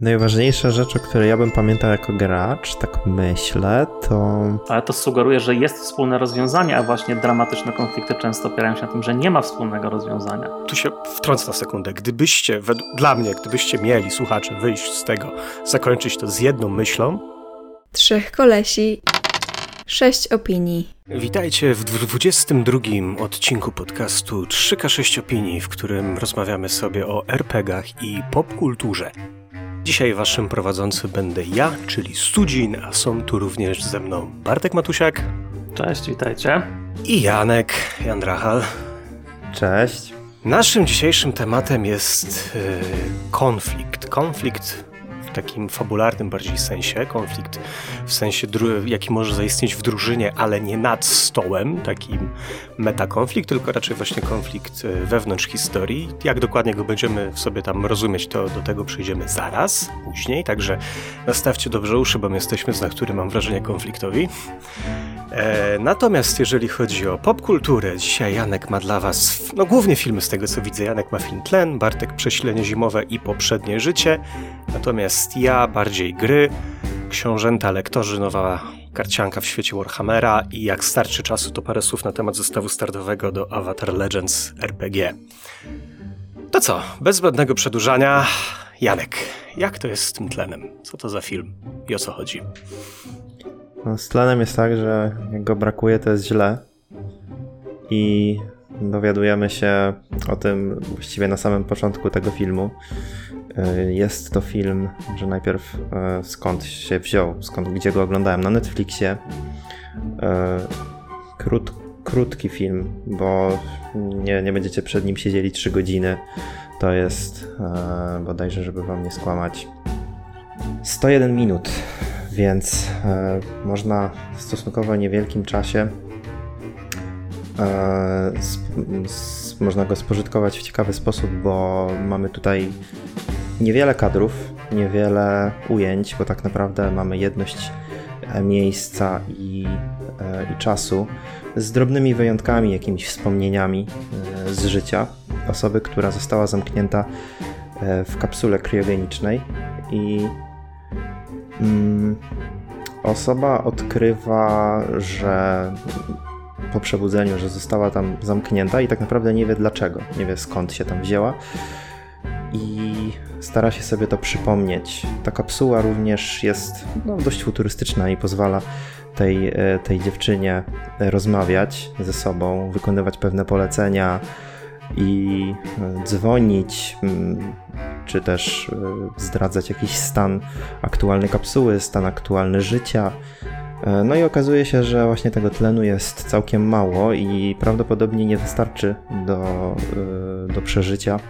Najważniejsza rzecz, o której ja bym pamiętał jako gracz, tak myślę, to. Ale to sugeruje, że jest wspólne rozwiązanie, a właśnie dramatyczne konflikty często opierają się na tym, że nie ma wspólnego rozwiązania. Tu się wtrącę na sekundę. Gdybyście, dla mnie, gdybyście mieli, słuchacze, wyjść z tego, zakończyć to z jedną myślą. Trzech kolesi, sześć opinii. Witajcie w 22 odcinku podcastu 3K6 opinii, w którym rozmawiamy sobie o RPGach i popkulturze. Dzisiaj waszym prowadzącym będę ja, czyli Studzin, a są tu również ze mną Bartek Matusiak. Cześć, witajcie. I Janek Jandrachal. Cześć. Naszym dzisiejszym tematem jest yy, konflikt. Konflikt takim fabularnym bardziej sensie, konflikt w sensie, jaki może zaistnieć w drużynie, ale nie nad stołem, takim metakonflikt, tylko raczej właśnie konflikt e, wewnątrz historii. Jak dokładnie go będziemy sobie tam rozumieć, to do tego przejdziemy zaraz, później, także nastawcie dobrze uszy, bo my jesteśmy z natury, mam wrażenie, konfliktowi. E, natomiast jeżeli chodzi o popkulturę, dzisiaj Janek ma dla Was, no głównie filmy z tego co widzę. Janek ma film Tlen, Bartek Przesilenie Zimowe i Poprzednie Życie. Natomiast ja bardziej gry, książęta, lektorzy, nowa karcianka w świecie Warhammera i jak starczy czasu, to parę słów na temat zestawu startowego do Avatar Legends RPG. To co, bez zbędnego przedłużania, Janek, jak to jest z tym tlenem? Co to za film i o co chodzi? No, z tlenem jest tak, że jak go brakuje, to jest źle. I dowiadujemy się o tym właściwie na samym początku tego filmu. Y, jest to film, że najpierw y, skąd się wziął, skąd, gdzie go oglądałem na Netflixie. Y, krót, krótki film, bo nie, nie będziecie przed nim siedzieli 3 godziny. To jest bodajże, żeby wam nie skłamać, 101 minut więc e, można w stosunkowo niewielkim czasie e, można go spożytkować w ciekawy sposób, bo mamy tutaj niewiele kadrów, niewiele ujęć, bo tak naprawdę mamy jedność e, miejsca i, i czasu z drobnymi wyjątkami, jakimiś wspomnieniami z życia osoby, która została zamknięta w kapsule kriogenicznej i Mm, osoba odkrywa, że po przebudzeniu, że została tam zamknięta i tak naprawdę nie wie dlaczego, nie wie skąd się tam wzięła i stara się sobie to przypomnieć. Ta kapsuła również jest no, dość futurystyczna i pozwala tej, e, tej dziewczynie rozmawiać ze sobą, wykonywać pewne polecenia i e, dzwonić, czy też e, zdradzać jakiś stan aktualnej kapsuły, stan aktualny życia. E, no i okazuje się, że właśnie tego tlenu jest całkiem mało i prawdopodobnie nie wystarczy do, e, do przeżycia,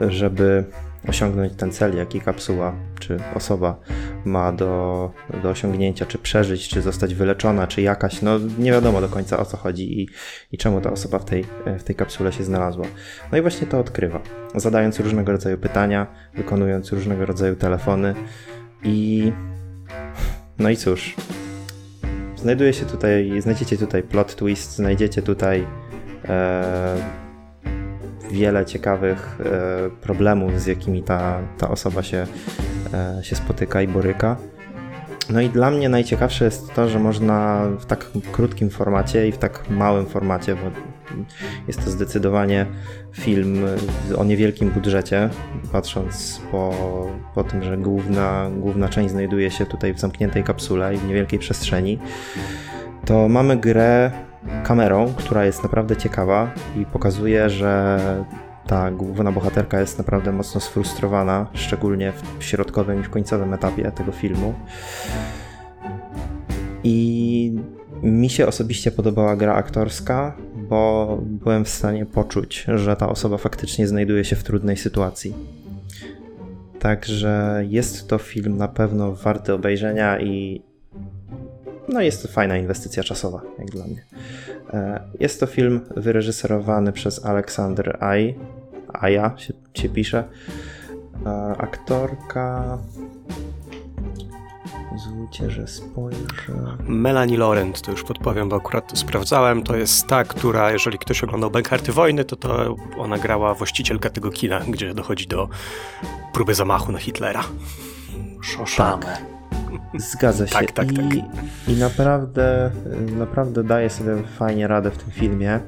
żeby osiągnąć ten cel, jaki kapsuła czy osoba ma do, do osiągnięcia, czy przeżyć, czy zostać wyleczona, czy jakaś, no nie wiadomo do końca o co chodzi i, i czemu ta osoba w tej, w tej kapsule się znalazła. No i właśnie to odkrywa, zadając różnego rodzaju pytania, wykonując różnego rodzaju telefony i no i cóż, znajduje się tutaj, znajdziecie tutaj plot twist, znajdziecie tutaj e, wiele ciekawych e, problemów, z jakimi ta, ta osoba się, e, się spotyka i boryka. No i dla mnie najciekawsze jest to, że można w tak krótkim formacie i w tak małym formacie, bo jest to zdecydowanie film o niewielkim budżecie, patrząc po, po tym, że główna, główna część znajduje się tutaj w zamkniętej kapsule i w niewielkiej przestrzeni, to mamy grę kamerą, która jest naprawdę ciekawa i pokazuje, że ta główna bohaterka jest naprawdę mocno sfrustrowana, szczególnie w środkowym i w końcowym etapie tego filmu. I mi się osobiście podobała gra aktorska, bo byłem w stanie poczuć, że ta osoba faktycznie znajduje się w trudnej sytuacji. Także jest to film na pewno warty obejrzenia i no jest to fajna inwestycja czasowa, jak dla mnie. E, jest to film wyreżyserowany przez Aleksander Aj, Aja się, się pisze. E, aktorka Pozwólcie, że spojrzę. Melanie Laurent, to już podpowiem, bo akurat to sprawdzałem, to jest ta, która, jeżeli ktoś oglądał Bankarty Wojny, to to ona grała właścicielka tego kina, gdzie dochodzi do próby zamachu na Hitlera. Szoszane. Zgadza się. Tak, tak, I, tak. I naprawdę, naprawdę daje sobie fajnie radę w tym filmie.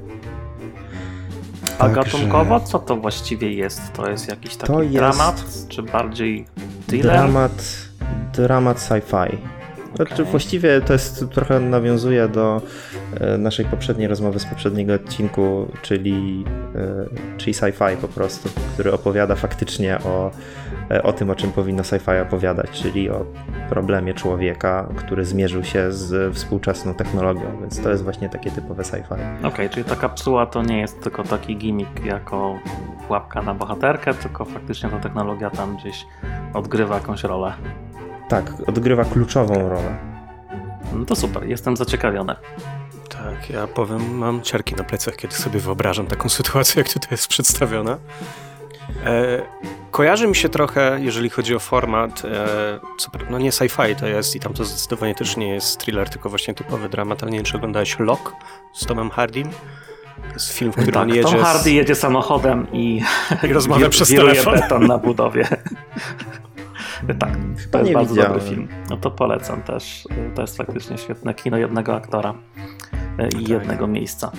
A gatunkowo co to właściwie jest? To jest jakiś taki To jest- dramat, czy bardziej thriller? Dramat, dramat sci-fi. Znaczy, Okej. właściwie to jest trochę nawiązuje do e, naszej poprzedniej rozmowy z poprzedniego odcinku, czyli, e, czyli sci-fi po prostu, który opowiada faktycznie o, e, o tym, o czym powinno sci-fi opowiadać, czyli o problemie człowieka, który zmierzył się z współczesną technologią, więc to jest właśnie takie typowe sci-fi. Okej, czyli ta kapsuła to nie jest tylko taki gimmick jako pułapka na bohaterkę, tylko faktycznie ta technologia tam gdzieś odgrywa jakąś rolę. Tak, odgrywa kluczową rolę. No to super, jestem zaciekawiony. Tak, ja powiem, mam ciarki na plecach, kiedy sobie wyobrażam taką sytuację, jak tutaj jest przedstawiona. E, kojarzy mi się trochę, jeżeli chodzi o format, e, co, no nie sci-fi to jest i tam to zdecydowanie też nie jest thriller, tylko właśnie typowy dramat, ale nie wiem, czy oglądałeś Lock z Tomem? To jest film, w którym tak, on jedzie Tom z- Hardy jedzie samochodem i, i rozmawia wir- przez telefon. beton na budowie. tak, to Chyba jest nie bardzo widziałem. dobry film. No to polecam też. To jest faktycznie świetne kino jednego aktora e, i Tak. jednego miejsca.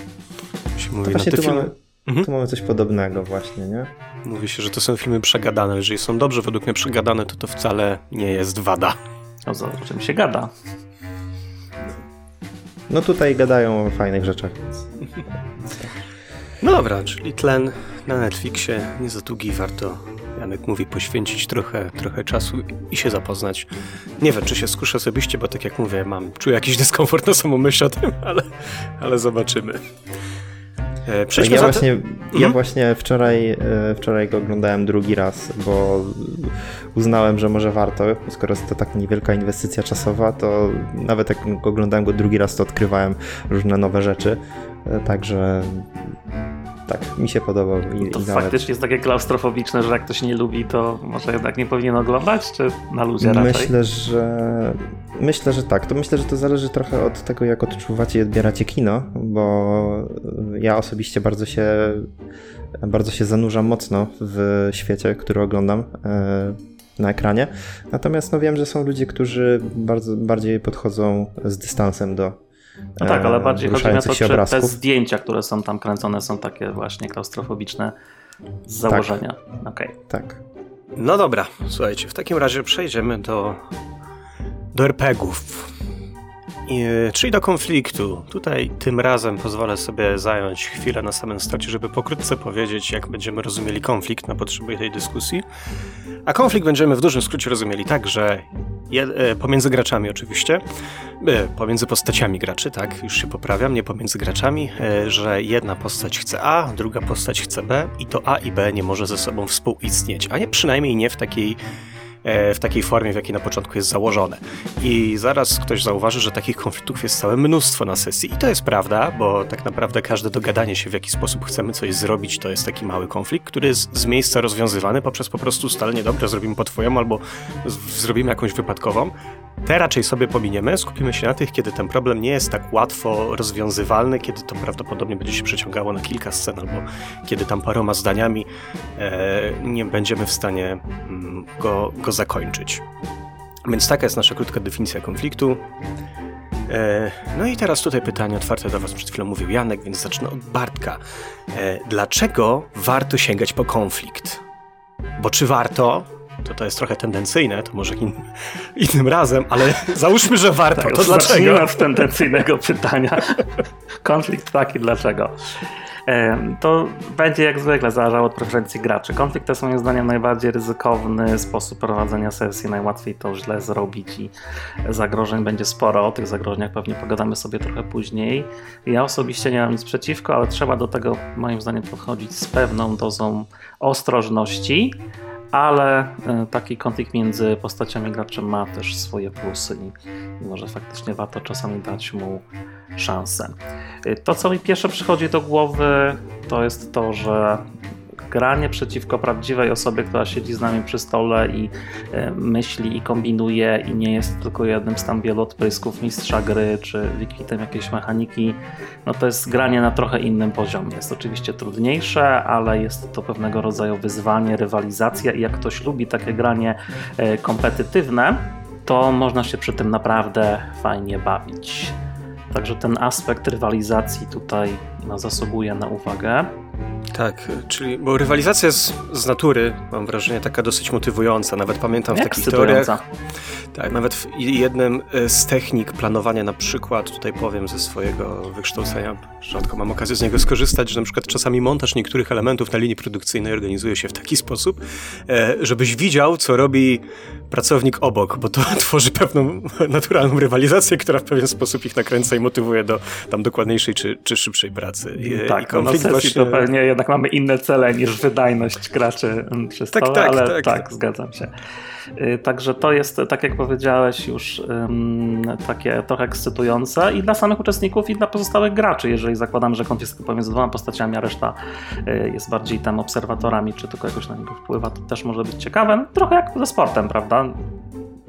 Się To mówi, no, właśnie te tu filmy, mamy, Mhm. tu mamy coś podobnego właśnie, nie? mówi się, że to są filmy przegadane. Jeżeli są dobrze według mnie przegadane, to to wcale nie jest wada. O za czym się gada. No tutaj gadają o fajnych rzeczach, więc No dobra, czyli tlen na Netflixie nie za długi, warto, Janek mówi, poświęcić trochę, trochę czasu i się zapoznać. Nie wiem, czy się skuszę osobiście, bo tak jak mówię, mam, czuję jakiś dyskomfort na samą myśl o tym, ale, ale zobaczymy. E, Przejdźmy ja właśnie, ja Mhm. właśnie wczoraj, e, wczoraj go oglądałem drugi raz, bo uznałem, że może warto, skoro jest to tak niewielka inwestycja czasowa, to nawet jak oglądałem go drugi raz, to odkrywałem różne nowe rzeczy, E, także tak, mi się podobał i, To i nawet... faktycznie jest takie klaustrofobiczne, że jak ktoś nie lubi, to może jednak nie powinien oglądać, czy na luzie raczej? Myślę, że myślę, że tak. To myślę, że to zależy trochę od tego, jak odczuwacie i odbieracie kino, bo ja osobiście bardzo się bardzo się zanurzam mocno w świecie, który oglądam e, na ekranie. Natomiast no wiem, że są ludzie, którzy bardzo bardziej podchodzą z dystansem do No tak, ale bardziej chodzi mi o to, czy te obrazków. zdjęcia, które są tam kręcone, są takie właśnie klaustrofobiczne z założenia. Okej. Tak. No dobra, słuchajcie, w takim razie przejdziemy do, do RPGów. Czyli do konfliktu. Tutaj tym razem pozwolę sobie zająć chwilę na samym starcie, żeby pokrótce powiedzieć, jak będziemy rozumieli konflikt na potrzeby tej dyskusji. A konflikt będziemy w dużym skrócie rozumieli tak, że e, pomiędzy graczami oczywiście, e, pomiędzy postaciami graczy, tak, już się poprawiam, nie pomiędzy graczami, e, że jedna postać chce A, druga postać chce B i to A i B nie może ze sobą współistnieć, a nie przynajmniej nie w takiej w takiej formie, w jakiej na początku jest założone. I zaraz ktoś zauważy, że takich konfliktów jest całe mnóstwo na sesji. I to jest prawda, bo tak naprawdę każde dogadanie się, w jaki sposób chcemy coś zrobić, to jest taki mały konflikt, który jest z miejsca rozwiązywany poprzez po prostu ustalenie, dobrze, zrobimy po twojemu, albo zrobimy jakąś wypadkową. Te raczej sobie pominiemy, skupimy się na tych, kiedy ten problem nie jest tak łatwo rozwiązywalny, kiedy to prawdopodobnie będzie się przeciągało na kilka scen, albo kiedy tam paroma zdaniami e, nie będziemy w stanie mm, go, go zakończyć. Więc taka jest nasza krótka definicja konfliktu. E, no i teraz tutaj pytanie otwarte do Was przed chwilą mówił Janek, więc zacznę od Bartka. E, dlaczego warto sięgać po konflikt? Bo czy warto? To to jest trochę tendencyjne, to może in, innym razem, ale załóżmy, że warto. Tak, to dlaczego? od tendencyjnego pytania. Konflikt taki, dlaczego? To będzie jak zwykle zależało od preferencji graczy. Konflikt to jest moim zdaniem najbardziej ryzykowny sposób prowadzenia sesji. Najłatwiej to źle zrobić i zagrożeń będzie sporo. O tych zagrożeniach pewnie pogadamy sobie trochę później. Ja osobiście nie mam nic przeciwko, ale trzeba do tego moim zdaniem podchodzić z pewną dozą ostrożności. Ale e, taki konflikt między postaciami graczy ma też swoje plusy i, może faktycznie warto czasami dać mu szansę. E, To, co mi pierwsze przychodzi do głowy, to jest to, że granie przeciwko prawdziwej osobie, która siedzi z nami przy stole i e, myśli i kombinuje i nie jest tylko jednym z tam wielu odprysków mistrza gry czy wikwitem jakiejś mechaniki, no to jest granie na trochę innym poziomie. Jest oczywiście trudniejsze, ale jest to pewnego rodzaju wyzwanie, rywalizacja i jak ktoś lubi takie granie e, kompetytywne, to można się przy tym naprawdę fajnie bawić. Także ten aspekt rywalizacji tutaj no, zasługuje na uwagę. Tak, czyli, bo rywalizacja jest z natury, mam wrażenie, taka dosyć motywująca. Nawet pamiętam w takich teoriach. Tak, nawet w jednym e, z technik planowania, na przykład, tutaj powiem ze swojego wykształcenia, rzadko mam okazję z niego skorzystać, że na przykład czasami montaż niektórych elementów na linii produkcyjnej organizuje się w taki sposób, e, żebyś widział, co robi pracownik obok, bo to tworzy pewną naturalną rywalizację, która w pewien sposób ich nakręca i motywuje do tam dokładniejszej czy, czy szybszej pracy. I, tak, I konflikt no, właśnie... to pewnie jednak mamy inne cele niż wydajność graczy przy stole, tak, tak, ale tak, tak, zgadzam się. Y, także to jest, tak jak powiedziałeś, już takie trochę ekscytujące i dla samych uczestników, i dla pozostałych graczy, jeżeli zakładam, że konflikt jest pomiędzy dwoma postaciami, a reszta y, jest bardziej tam obserwatorami, czy tylko jakoś na niego wpływa, to też może być ciekawe. Trochę jak ze sportem, prawda?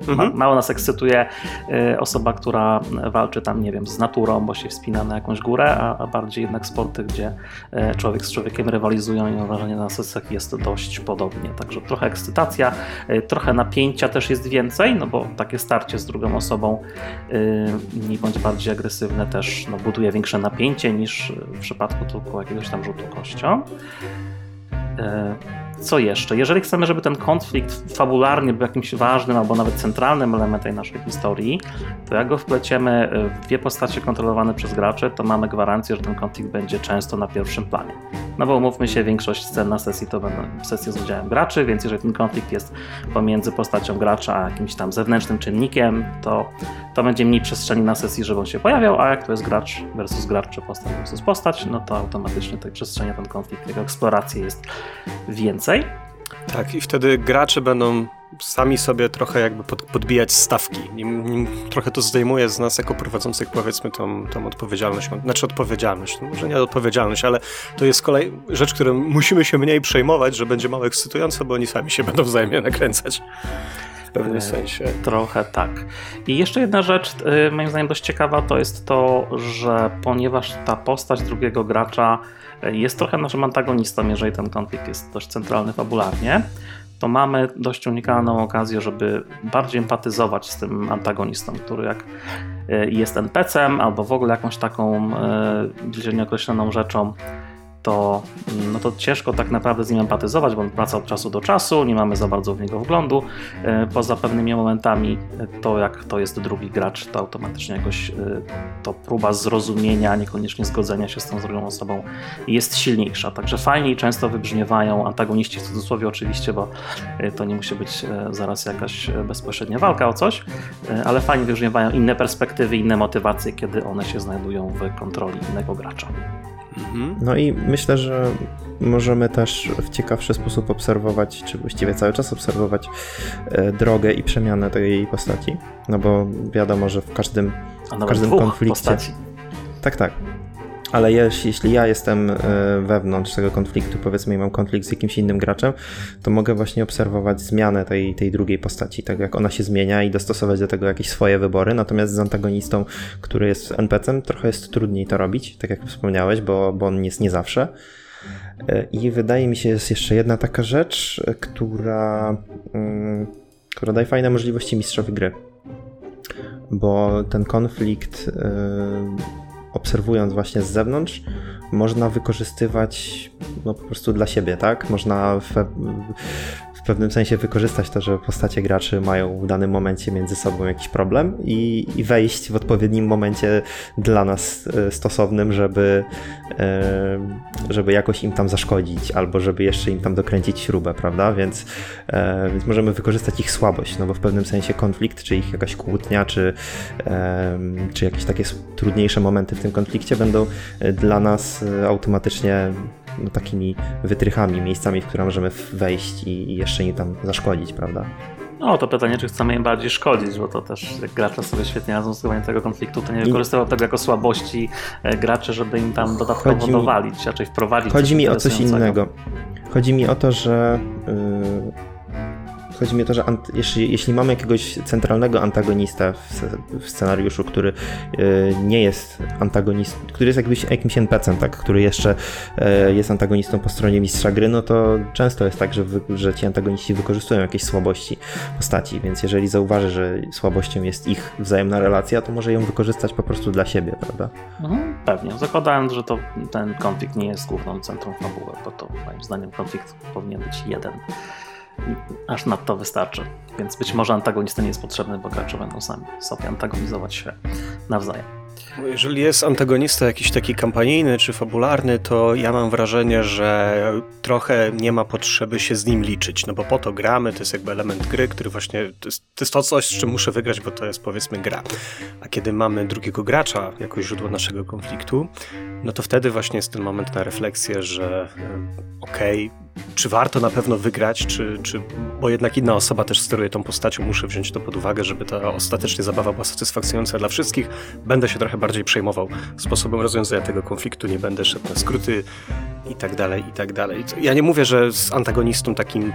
Mhm. Mało nas ekscytuje y, osoba, która walczy tam, nie wiem, z naturą, bo się wspina na jakąś górę, a, a bardziej jednak sporty, gdzie y, człowiek z człowiekiem rywalizują i mam wrażenie na sesjach jest dość podobnie. Także trochę ekscytacja, y, trochę napięcia też jest więcej, no bo takie starcie z drugą osobą mniej bądź bardziej agresywne też no, buduje większe napięcie niż w przypadku tylko jakiegoś tam rzutu kością. Co jeszcze? Jeżeli chcemy, żeby ten konflikt fabularnie był jakimś ważnym albo nawet centralnym elementem naszej historii, to jak go wpleciemy w dwie postacie kontrolowane przez graczy, to mamy gwarancję, że ten konflikt będzie często na pierwszym planie. No bo umówmy się, większość scen na sesji to będą sesje z udziałem graczy, więc jeżeli ten konflikt jest pomiędzy postacią gracza a jakimś tam zewnętrznym czynnikiem, to, to będzie mniej przestrzeni na sesji, żeby on się pojawiał, a jak to jest gracz versus gracz czy postać versus postać, no to automatycznie tej przestrzeni ten konflikt, jego eksploracji jest więcej więcej. Tak, i wtedy gracze będą sami sobie trochę jakby pod, podbijać stawki. Nim trochę to zdejmuje z nas jako prowadzących powiedzmy tą, tą odpowiedzialność, znaczy odpowiedzialność, no może nie odpowiedzialność, ale to jest kolej rzecz, którą musimy się mniej przejmować, że będzie mało ekscytujące, bo oni sami się będą wzajemnie nakręcać. W pewnym sensie. Trochę tak. I jeszcze jedna rzecz, e, moim zdaniem dość ciekawa, to jest to, że ponieważ ta postać drugiego gracza jest trochę naszym antagonistą, jeżeli ten konflikt jest dość centralny fabularnie, to mamy dość unikalną okazję, żeby bardziej empatyzować z tym antagonistą, który jak e, jest NPC-em albo w ogóle jakąś taką bliżej nieokreśloną rzeczą, to, no to ciężko tak naprawdę z nim empatyzować, bo on wraca od czasu do czasu, nie mamy za bardzo w niego wglądu. E, poza pewnymi momentami, e, to jak to jest drugi gracz, to automatycznie jakoś e, to próba zrozumienia, niekoniecznie zgodzenia się z tą drugą osobą jest silniejsza. Także fajniej często wybrzmiewają antagoniści w cudzysłowie oczywiście, bo to nie musi być zaraz jakaś bezpośrednia walka o coś, ale fajnie wybrzmiewają inne perspektywy, inne motywacje, kiedy one się znajdują w kontroli innego gracza. Mhm. No i myślę, że możemy też w ciekawszy sposób obserwować, czy właściwie cały czas obserwować e, drogę i przemianę tej postaci. No bo wiadomo, że w każdym, w każdym konflikcie. Postaci. Tak, tak ale jeśli ja jestem e, wewnątrz tego konfliktu, powiedzmy, i mam konflikt z jakimś innym graczem, to mogę właśnie obserwować zmianę tej, tej drugiej postaci, tak jak ona się zmienia i dostosować do tego jakieś swoje wybory. Natomiast z antagonistą, który jest NPC-em, trochę jest trudniej to robić, tak jak wspomniałeś, bo, bo on jest nie zawsze. E, I wydaje mi się, jest jeszcze jedna taka rzecz, która, mm, która daje fajne możliwości mistrzowi gry. Bo ten konflikt e, obserwując właśnie z zewnątrz, można wykorzystywać no, po prostu dla siebie, tak? Można w, w pewnym sensie wykorzystać to, że postacie graczy mają w danym momencie między sobą jakiś problem i, i wejść w odpowiednim momencie dla nas e, stosownym, żeby, e, żeby jakoś im tam zaszkodzić albo żeby jeszcze im tam dokręcić śrubę, prawda? Więc, e, więc możemy wykorzystać ich słabość, no bo w pewnym sensie konflikt, czy ich jakaś kłótnia, czy, czy jakieś takie trudniejsze momenty w tym konflikcie będą dla nas automatycznie takimi wytrychami, miejscami, w które możemy wejść i, jeszcze im tam zaszkodzić, prawda? No to pytanie, czy chcemy im bardziej szkodzić, bo to też jak gracze sobie świetnie radzą z tego konfliktu, to nie wykorzystywał tego jako słabości e, graczy, żeby im tam dodatkowo chodzi dowalić, raczej wprowadzić. Chodzi mi o coś innego. Chodzi mi o to, że Chodzi mi o to, że jeśli, jeśli mamy jakiegoś centralnego antagonista w, w scenariuszu, który y, nie jest antagonist, który jest jakimś, jakimś NPC-em, tak, który jeszcze y, jest antagonistą po stronie mistrza gry, no to często jest tak, że, wy, że ci antagoniści wykorzystują jakieś słabości postaci, więc jeżeli zauważy, że słabością jest ich wzajemna relacja, to może ją wykorzystać po prostu dla siebie, prawda? Mhm, pewnie. Zakładając, że to ten konflikt nie jest główną centrum fabuły, bo to moim zdaniem konflikt powinien być jeden aż nadto wystarczy. Więc być może antagonista nie jest potrzebny, bo gracze będą sami sobie antagonizować się nawzajem. Jeżeli jest antagonista jakiś taki kampanijny czy fabularny, to ja mam wrażenie, że trochę nie ma potrzeby się z nim liczyć, no bo po to gramy, to jest jakby element gry, który właśnie, to jest, to jest to coś, z czym muszę wygrać, bo to jest powiedzmy gra. A kiedy mamy drugiego gracza jako źródło naszego konfliktu, no to wtedy właśnie jest ten moment na refleksję, że okej, okay, czy warto na pewno wygrać, czy, czy, bo jednak inna osoba też steruje tą postacią, muszę wziąć to pod uwagę, żeby ta ostatecznie zabawa była satysfakcjonująca dla wszystkich. Będę się trochę bardziej przejmował sposobem rozwiązania tego konfliktu, nie będę szedł na skróty i tak dalej, i tak dalej. Ja nie mówię, że z antagonistą takim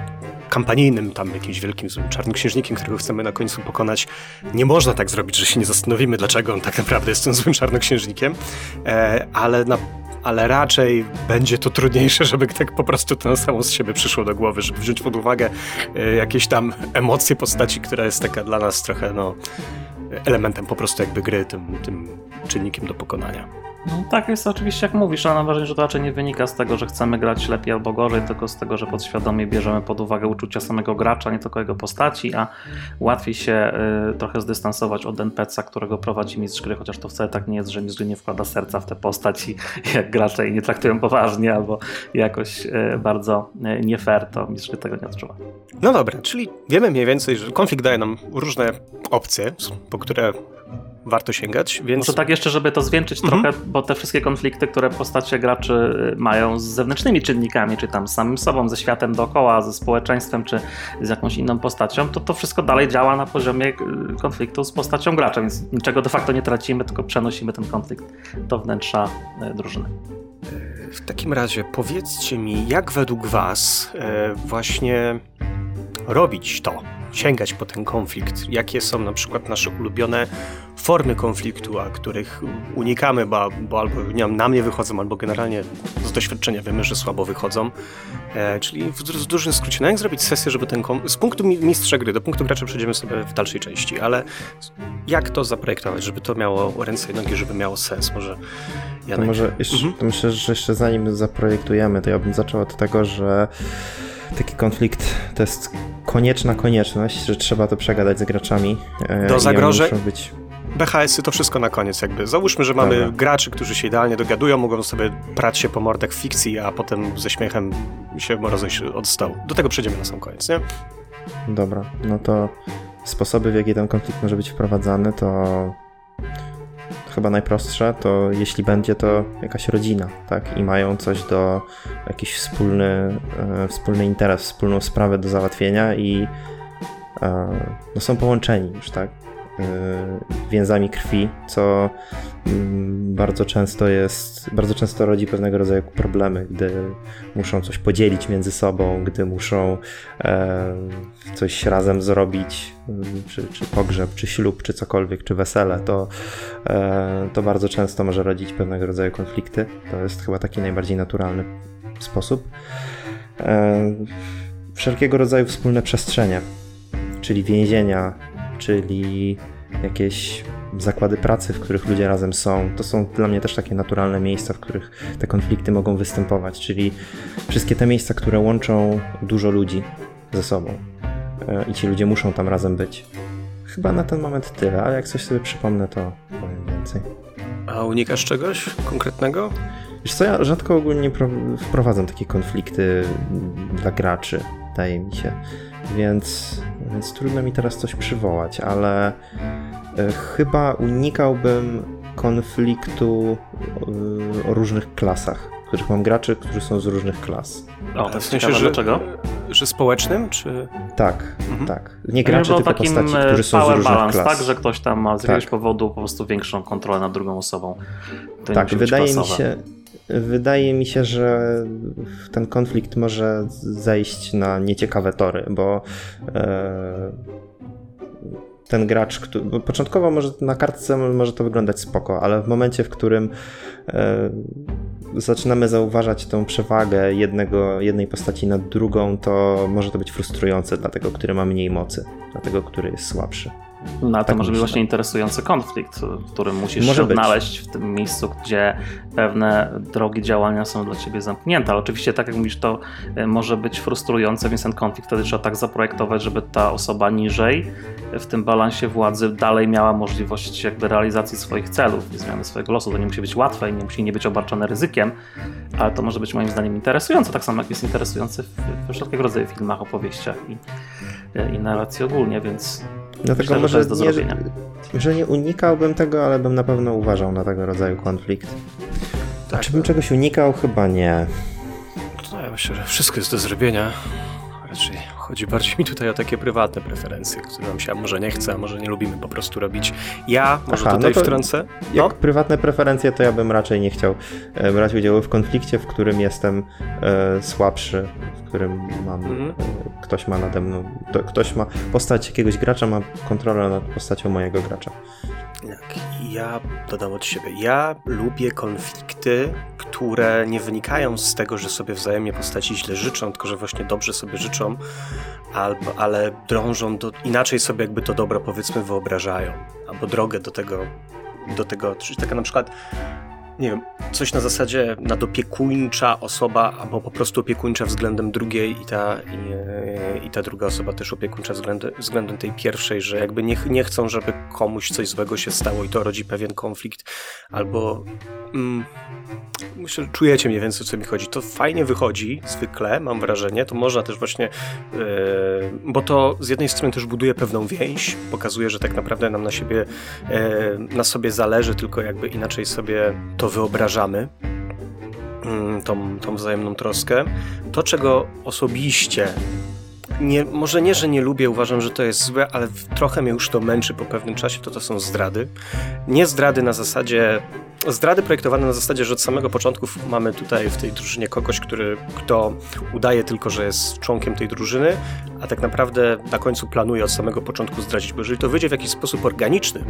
kampanijnym, tam jakimś wielkim złym czarnoksiężnikiem, którego chcemy na końcu pokonać, nie można tak zrobić, że się nie zastanowimy, dlaczego on tak naprawdę jest tym złym czarnoksiężnikiem, e, ale na ale raczej będzie to trudniejsze, żeby tak po prostu to samo z siebie przyszło do głowy, żeby wziąć pod uwagę e, jakieś tam emocje postaci, która jest taka dla nas trochę no, elementem po prostu jakby gry, tym, tym czynnikiem do pokonania. No, tak jest oczywiście jak mówisz, ale mam wrażenie, że to raczej nie wynika z tego, że chcemy grać lepiej albo gorzej, tylko z tego, że podświadomie bierzemy pod uwagę uczucia samego gracza, nie tylko jego postaci, a łatwiej się y, trochę zdystansować od NPC-a, którego prowadzi mistrz gry, chociaż to wcale tak nie jest, że mistrz gry nie wkłada serca w tę postać i jak gracze jej nie traktują poważnie albo jakoś y, bardzo y, nie fair, to mistrz gry tego nie odczuwa. No dobra, czyli wiemy mniej więcej, że konflikt daje nam różne opcje, po które warto sięgać. Więc... Może tak jeszcze, żeby to zwieńczyć mhm. trochę, bo te wszystkie konflikty, które postacie graczy mają z zewnętrznymi czynnikami, czy tam z samym sobą, ze światem dookoła, ze społeczeństwem, czy z jakąś inną postacią, to to wszystko dalej działa na poziomie y, konfliktu z postacią gracza, więc niczego de facto nie tracimy, tylko przenosimy ten konflikt do wnętrza y, drużyny. W takim razie powiedzcie mi, jak według Was właśnie robić to? Sięgać po ten konflikt, jakie są na przykład nasze ulubione formy konfliktu, a których unikamy, bo, bo albo nie wiem, nam nie wychodzą, albo generalnie z doświadczenia wiemy, że słabo wychodzą. E, czyli w, w, dużym skrócie, no jak zrobić sesję, żeby ten z punktu mistrza gry do punktu gracza przejdziemy sobie w dalszej części, ale jak to zaprojektować, żeby to miało ręce i nogi, żeby miało sens? Może To może jeszcze, mhm. to myślę, że jeszcze zanim zaprojektujemy, to ja bym zaczął od tego, że taki konflikt to jest konieczna konieczność, że trzeba to przegadać z graczami. E, Do zagrożeń? Być... BHS-y to wszystko na koniec jakby. Załóżmy, że mamy Dobra. graczy, którzy się idealnie dogadują, mogą sobie prać się po mordach w fikcji, a potem ze śmiechem się rozejść od stołu. Do tego przejdziemy na sam koniec, nie? Dobra, no to sposoby, w jaki ten konflikt może być wprowadzany, to chyba najprostsze, to jeśli będzie to jakaś rodzina, tak, i mają coś do, jakiś wspólny, e, wspólny interes, wspólną sprawę do załatwienia i e, no, są połączeni już, tak, więzami krwi, co mm, bardzo często jest, bardzo często rodzi pewnego rodzaju problemy, gdy muszą coś podzielić między sobą, gdy muszą coś razem zrobić, czy, czy pogrzeb, czy ślub, czy cokolwiek, czy wesele, to, e, to bardzo często może rodzić pewnego rodzaju konflikty. To jest chyba taki najbardziej naturalny sposób. E, wszelkiego rodzaju wspólne przestrzenie, czyli więzienia, czyli jakieś zakłady pracy, w których ludzie razem są. To są dla mnie też takie naturalne miejsca, w których te konflikty mogą występować, czyli wszystkie te miejsca, które łączą dużo ludzi ze sobą. E, i ci ludzie muszą tam razem być. Chyba na ten moment tyle, ale jak coś sobie przypomnę, to powiem więcej. A unikasz czegoś konkretnego? Wiesz co, ja rzadko ogólnie wprowadzam takie konflikty dla graczy, wydaje mi się. Więc, więc trudno mi teraz coś przywołać, ale e, chyba unikałbym konfliktu e, o różnych klasach, w których mam graczy, którzy są z różnych klas. O, w sensie, że, dlaczego? że społecznym, czy... Tak, mhm. tak. Nie gracze, tylko postaci, którzy są z różnych balance, klas. tak, że ktoś tam ma z jakiegoś tak. powodu po prostu większą kontrolę nad drugą osobą. To tak, wydaje mi się... wydaje mi się, że ten konflikt może zejść na nieciekawe tory, bo e, ten gracz, który, początkowo może na kartce może to wyglądać spoko, ale w momencie, w którym e, zaczynamy zauważać tą przewagę jednego, jednej postaci nad drugą, to może to być frustrujące dla tego, który ma mniej mocy, dla tego, który jest słabszy. No, to Tak może być właśnie interesujący konflikt, w którym musisz Może się być. odnaleźć w tym miejscu, gdzie pewne drogi działania są dla ciebie zamknięte. Ale oczywiście, tak jak mówisz, to e, może być frustrujące, więc ten konflikt wtedy trzeba tak zaprojektować, żeby ta osoba niżej w tym balansie władzy dalej miała możliwość jakby realizacji swoich celów i zmiany swojego losu. To nie musi być łatwe i nie musi nie być obarczone ryzykiem, ale to może być moim zdaniem interesujące, tak samo jak jest interesujące w, we wszelkiego rodzaju filmach, opowieściach i, e, i narracji ogólnie, więc Dlatego Myślę, że może to jest do nie, zrobienia. że nie unikałbym tego, ale bym na pewno uważał na tego rodzaju konflikt. Tak, Czy bym czegoś unikał? Chyba nie. No, ja myślę, że wszystko jest do zrobienia. Raczej chodzi bardziej mi tutaj o takie prywatne preferencje, które nam się a może nie chce, a może nie lubimy po prostu robić. Ja może Aha, tutaj no wtrącę. Jak No, prywatne preferencje, to ja bym raczej nie chciał e, brać udziału w konflikcie, w którym jestem e, słabszy, w którym mam, Mhm. e, ktoś ma nade mną, to, ktoś ma postać jakiegoś gracza, ma kontrolę nad postacią mojego gracza. Tak, ja dodam od siebie. Ja lubię konflikty, które nie wynikają z tego, że sobie wzajemnie postaci źle życzą, tylko że właśnie dobrze sobie życzą, albo, ale drążą do, inaczej sobie jakby to dobro powiedzmy wyobrażają, albo drogę do tego, do tego, czyli taka na przykład nie wiem, coś na zasadzie nadopiekuńcza osoba, albo po prostu opiekuńcza względem drugiej i ta, i, e, i ta druga osoba też opiekuńcza względem, względem tej pierwszej, że jakby nie, nie chcą, żeby komuś coś złego się stało i to rodzi pewien konflikt, albo mm, myślę, że czujecie mniej więcej o co mi chodzi. To fajnie wychodzi zwykle, mam wrażenie, to można też właśnie, e, bo to z jednej strony też buduje pewną więź, pokazuje, że tak naprawdę nam na siebie, e, na sobie zależy, tylko jakby inaczej sobie to wyobrażamy mm, tą, tą wzajemną troskę. To, czego osobiście nie, może nie, że nie lubię, uważam, że to jest złe, ale trochę mnie już to męczy po pewnym czasie, to to są zdrady. Nie zdrady na zasadzie, zdrady projektowane na zasadzie, że od samego początku mamy tutaj w tej drużynie kogoś, który, kto udaje tylko, że jest członkiem tej drużyny, a tak naprawdę na końcu planuje od samego początku zdradzić, bo jeżeli to wyjdzie w jakiś sposób organiczny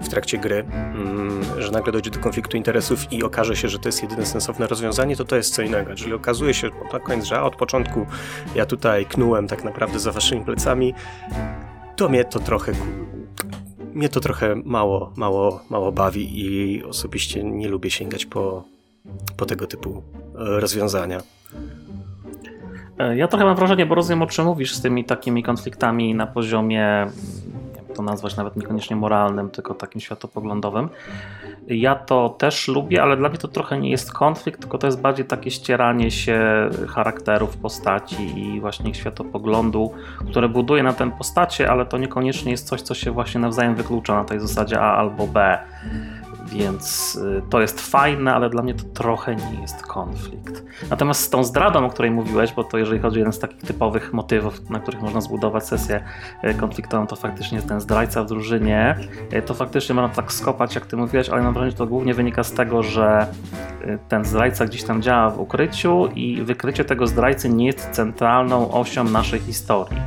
w trakcie gry, mm, że nagle dojdzie do konfliktu interesów i okaże się, że to jest jedyne sensowne rozwiązanie, to to jest co innego. Jeżeli okazuje się na koniec, że od początku ja tutaj knułem tak naprawdę za waszymi plecami, to mnie to trochę mnie to trochę mało, mało, mało bawi i osobiście nie lubię sięgać po, po tego typu e, rozwiązania. E, Ja trochę mam wrażenie, bo rozumiem o czym mówisz z tymi takimi konfliktami na poziomie, wiem, to nazwać nawet niekoniecznie moralnym, tylko takim światopoglądowym. Ja to też lubię, ale dla mnie to trochę nie jest konflikt, tylko to jest bardziej takie ścieranie się charakterów postaci i właśnie ich światopoglądu, które buduje na ten postacie, ale to niekoniecznie jest coś, co się właśnie nawzajem wyklucza na tej zasadzie A albo B. Więc y, to jest fajne, ale dla mnie to trochę nie jest konflikt. Natomiast z tą zdradą, o której mówiłeś, bo to jeżeli chodzi o jeden z takich typowych motywów, na których można zbudować sesję y, konfliktową, to faktycznie ten zdrajca w drużynie, y, to faktycznie można tak skopać, jak ty mówiłeś, ale mam wrażenie, że to głównie wynika z tego, że ten zdrajca gdzieś tam działa w ukryciu i wykrycie tego zdrajcy nie jest centralną osią naszej historii.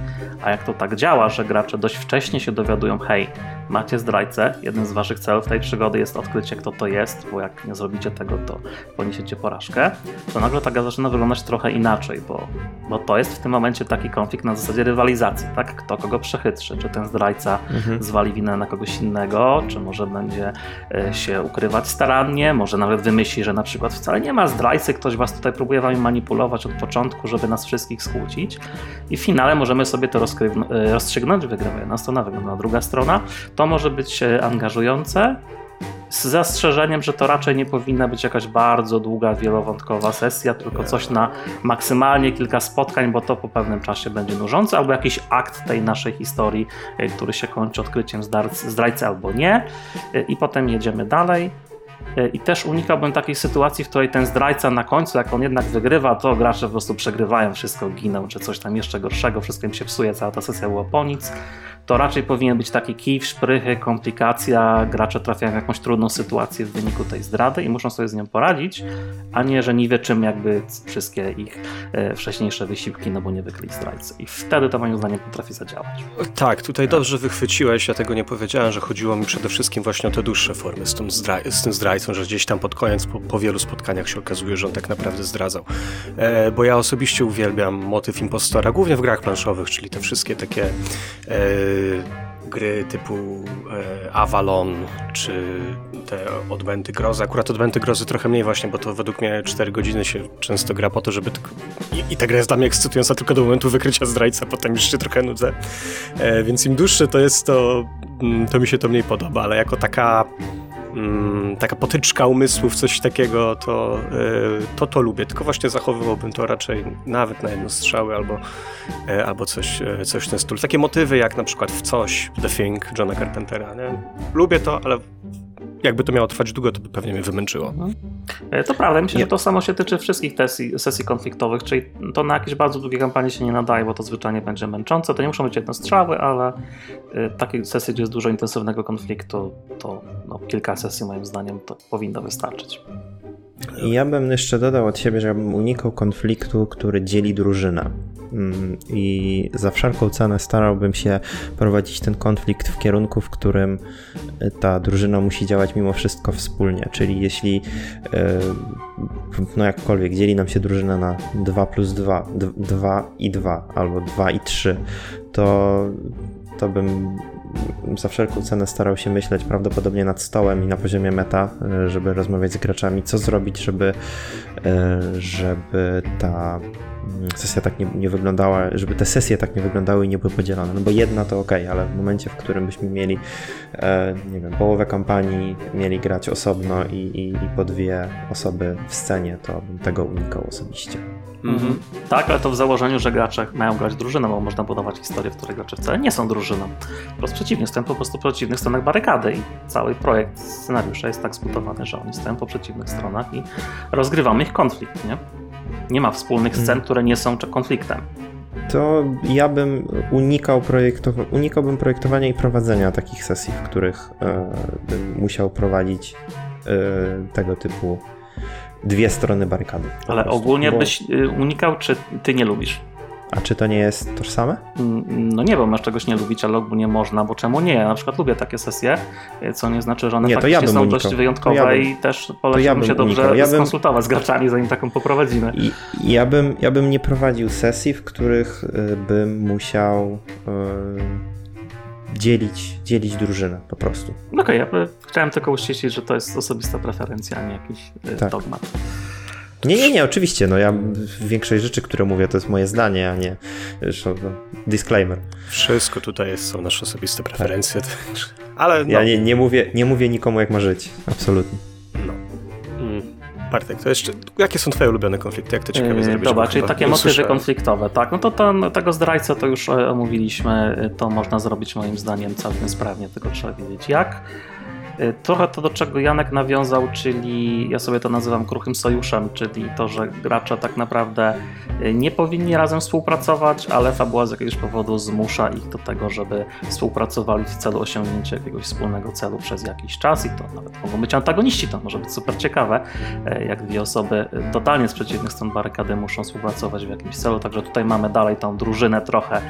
A jak to tak działa, że gracze dość wcześnie się dowiadują, hej, macie zdrajcę, jednym z waszych celów tej przygody jest odkrycie, kto to jest, bo jak nie zrobicie tego, to poniesiecie porażkę, to nagle ta gra zaczyna wyglądać trochę inaczej, bo, bo to jest w tym momencie taki konflikt na zasadzie rywalizacji, tak? Kto kogo przechytrzy, czy ten zdrajca zwali winę na kogoś innego, czy może będzie e, się ukrywać starannie, może nawet wymyśli, że na przykład wcale nie ma zdrajcy, ktoś was tutaj próbuje wami manipulować od początku, żeby nas wszystkich skłócić. I w finale możemy sobie to e, rozstrzygnąć, wygrywa jedna strona, wygląda druga strona. To może być e, angażujące, z zastrzeżeniem, że to raczej nie powinna być jakaś bardzo długa, wielowątkowa sesja, tylko coś na maksymalnie kilka spotkań, bo to po pewnym czasie będzie nużące, albo jakiś akt tej naszej historii, e, który się kończy odkryciem zdrajcy albo nie, e, i potem jedziemy dalej. E, I też unikałbym takiej sytuacji, w której ten zdrajca na końcu, jak on jednak wygrywa, to gracze po prostu przegrywają, wszystko giną, czy coś tam jeszcze gorszego, wszystko im się psuje, cała ta sesja była po nic. To raczej powinien być taki kij szprychy, komplikacja, gracze trafiają w jakąś trudną sytuację w wyniku tej zdrady i muszą sobie z nią poradzić, a nie, że niweczym jakby wszystkie ich e, wcześniejsze wysiłki, no bo nie wykryli zdrajcy. I wtedy to moim zdaniem potrafi zadziałać. Tak, tutaj dobrze wychwyciłeś, ja tego nie powiedziałem, że chodziło mi przede wszystkim właśnie o te dłuższe formy z tym, zdraj- z tym zdrajcą, że gdzieś tam pod koniec, po, po wielu spotkaniach się okazuje, że on tak naprawdę zdradzał. E, bo ja osobiście uwielbiam motyw impostora, głównie w grach planszowych, czyli te wszystkie takie e, gry typu e, Avalon, czy te odbędy grozy. Akurat odbędy grozy trochę mniej właśnie, bo to według mnie 4 godziny się często gra po to, żeby. I, i ta gra jest dla mnie ekscytująca tylko do momentu wykrycia zdrajca, potem już się trochę nudzę. E, więc im dłuższe to jest, to, mm, to mi się to mniej podoba, ale jako taka mm, taka potyczka umysłów, coś takiego, to, e, to to lubię. Tylko właśnie zachowywałbym to raczej nawet na jedno strzały albo, e, albo coś, e, coś w ten stylu. Takie motywy jak na przykład w coś, The Thing, Johna Carpentera. Nie? Lubię to, ale jakby to miało trwać długo, to by pewnie mnie wymęczyło. E, To prawda, myślę, Nie. że to samo się tyczy wszystkich sesji, sesji konfliktowych, czyli to na jakieś bardzo długie kampanie się nie nadaje, bo to zwyczajnie będzie męczące. To nie muszą być jednostrzały, ale e, takie sesje, gdzie jest dużo intensywnego konfliktu, to no, kilka sesji moim zdaniem to powinno wystarczyć. I ja bym jeszcze dodał od siebie, że ja bym unikał konfliktu, który dzieli drużynę. Mm, I za wszelką cenę starałbym się prowadzić ten konflikt w kierunku, w którym ta drużyna musi działać mimo wszystko wspólnie. Czyli jeśli, e, no jakkolwiek, dzieli nam się drużyna na 2 plus 2, 2 i 2 albo 2 i 3, to, to bym za wszelką cenę starał się myśleć prawdopodobnie nad stołem i na poziomie meta, e, żeby rozmawiać z graczami, co zrobić, żeby, e, żeby ta sesja tak nie, nie wyglądała, żeby te sesje tak nie wyglądały i nie były podzielone. No bo jedna to ok, ale w momencie, w którym byśmy mieli, e, nie wiem, połowę kampanii, mieli grać osobno i, i, i po dwie osoby w scenie, to bym tego unikał osobiście. Mhm. Tak, ale to w założeniu, że gracze mają grać drużyną, bo można budować historię, w której gracze wcale nie są drużyną. Wprost przeciwnie, stoją po prostu po przeciwnych stronach barykady i cały projekt scenariusza jest tak zbudowany, że oni stoją po przeciwnych stronach i rozgrywamy ich konflikt, nie? Nie ma wspólnych scen, które nie są konfliktem. To ja bym unikał, projektowa- unikałbym projektowania i prowadzenia takich sesji, w których e, bym musiał prowadzić e, tego typu dwie strony barykady. Ale prostu. ogólnie Bo- byś y, unikał, czy ty nie lubisz? A czy to nie jest tożsame? Mm, No nie, bo masz czegoś nie lubić, ale ogólnie można, bo czemu nie? Ja na przykład lubię takie sesje, y, co nie znaczy, że one Nie, to faktycznie ja bym są unikał. dość wyjątkowe ja bym- i też polecam bym się dobrze unikał. Ja bym- skonsultować z graczami, zanim taką poprowadzimy. I ja bym, ja bym nie prowadził sesji, w których y, bym musiał y, dzielić, dzielić drużynę po prostu. Okej, ja by- chciałem tylko uściślić, że to jest osobista preferencja, a nie jakiś y, Tak. dogmat. Nie, nie, nie, oczywiście. No ja większość rzeczy, które mówię, to jest moje zdanie, a nie zresztą, no, disclaimer. Wszystko tutaj jest, są nasze osobiste preferencje. także- Ale no, Ja nie, nie, mówię, nie mówię nikomu, jak ma żyć. Absolutnie. no. Mm. Bartek, to jeszcze, jakie są twoje ulubione konflikty? Jak to ciekawie Yy, zrobić? Dobra, czyli takie motywy usłyszałem. konfliktowe, tak? No to ten, tego zdrajcę to już e, omówiliśmy, y, to można zrobić moim zdaniem całkiem sprawnie, tylko trzeba wiedzieć jak. Y, Trochę to, do czego Janek nawiązał, czyli ja sobie to nazywam kruchym sojuszem, czyli to, że gracze tak naprawdę y, nie powinni razem współpracować, ale fabuła z jakiegoś powodu zmusza ich do tego, żeby współpracowali w celu osiągnięcia jakiegoś wspólnego celu przez jakiś czas i to nawet mogą być antagoniści, to może być super ciekawe, e, jak dwie osoby totalnie z przeciwnych stron barykady muszą współpracować w jakimś celu, także tutaj mamy dalej tą drużynę trochę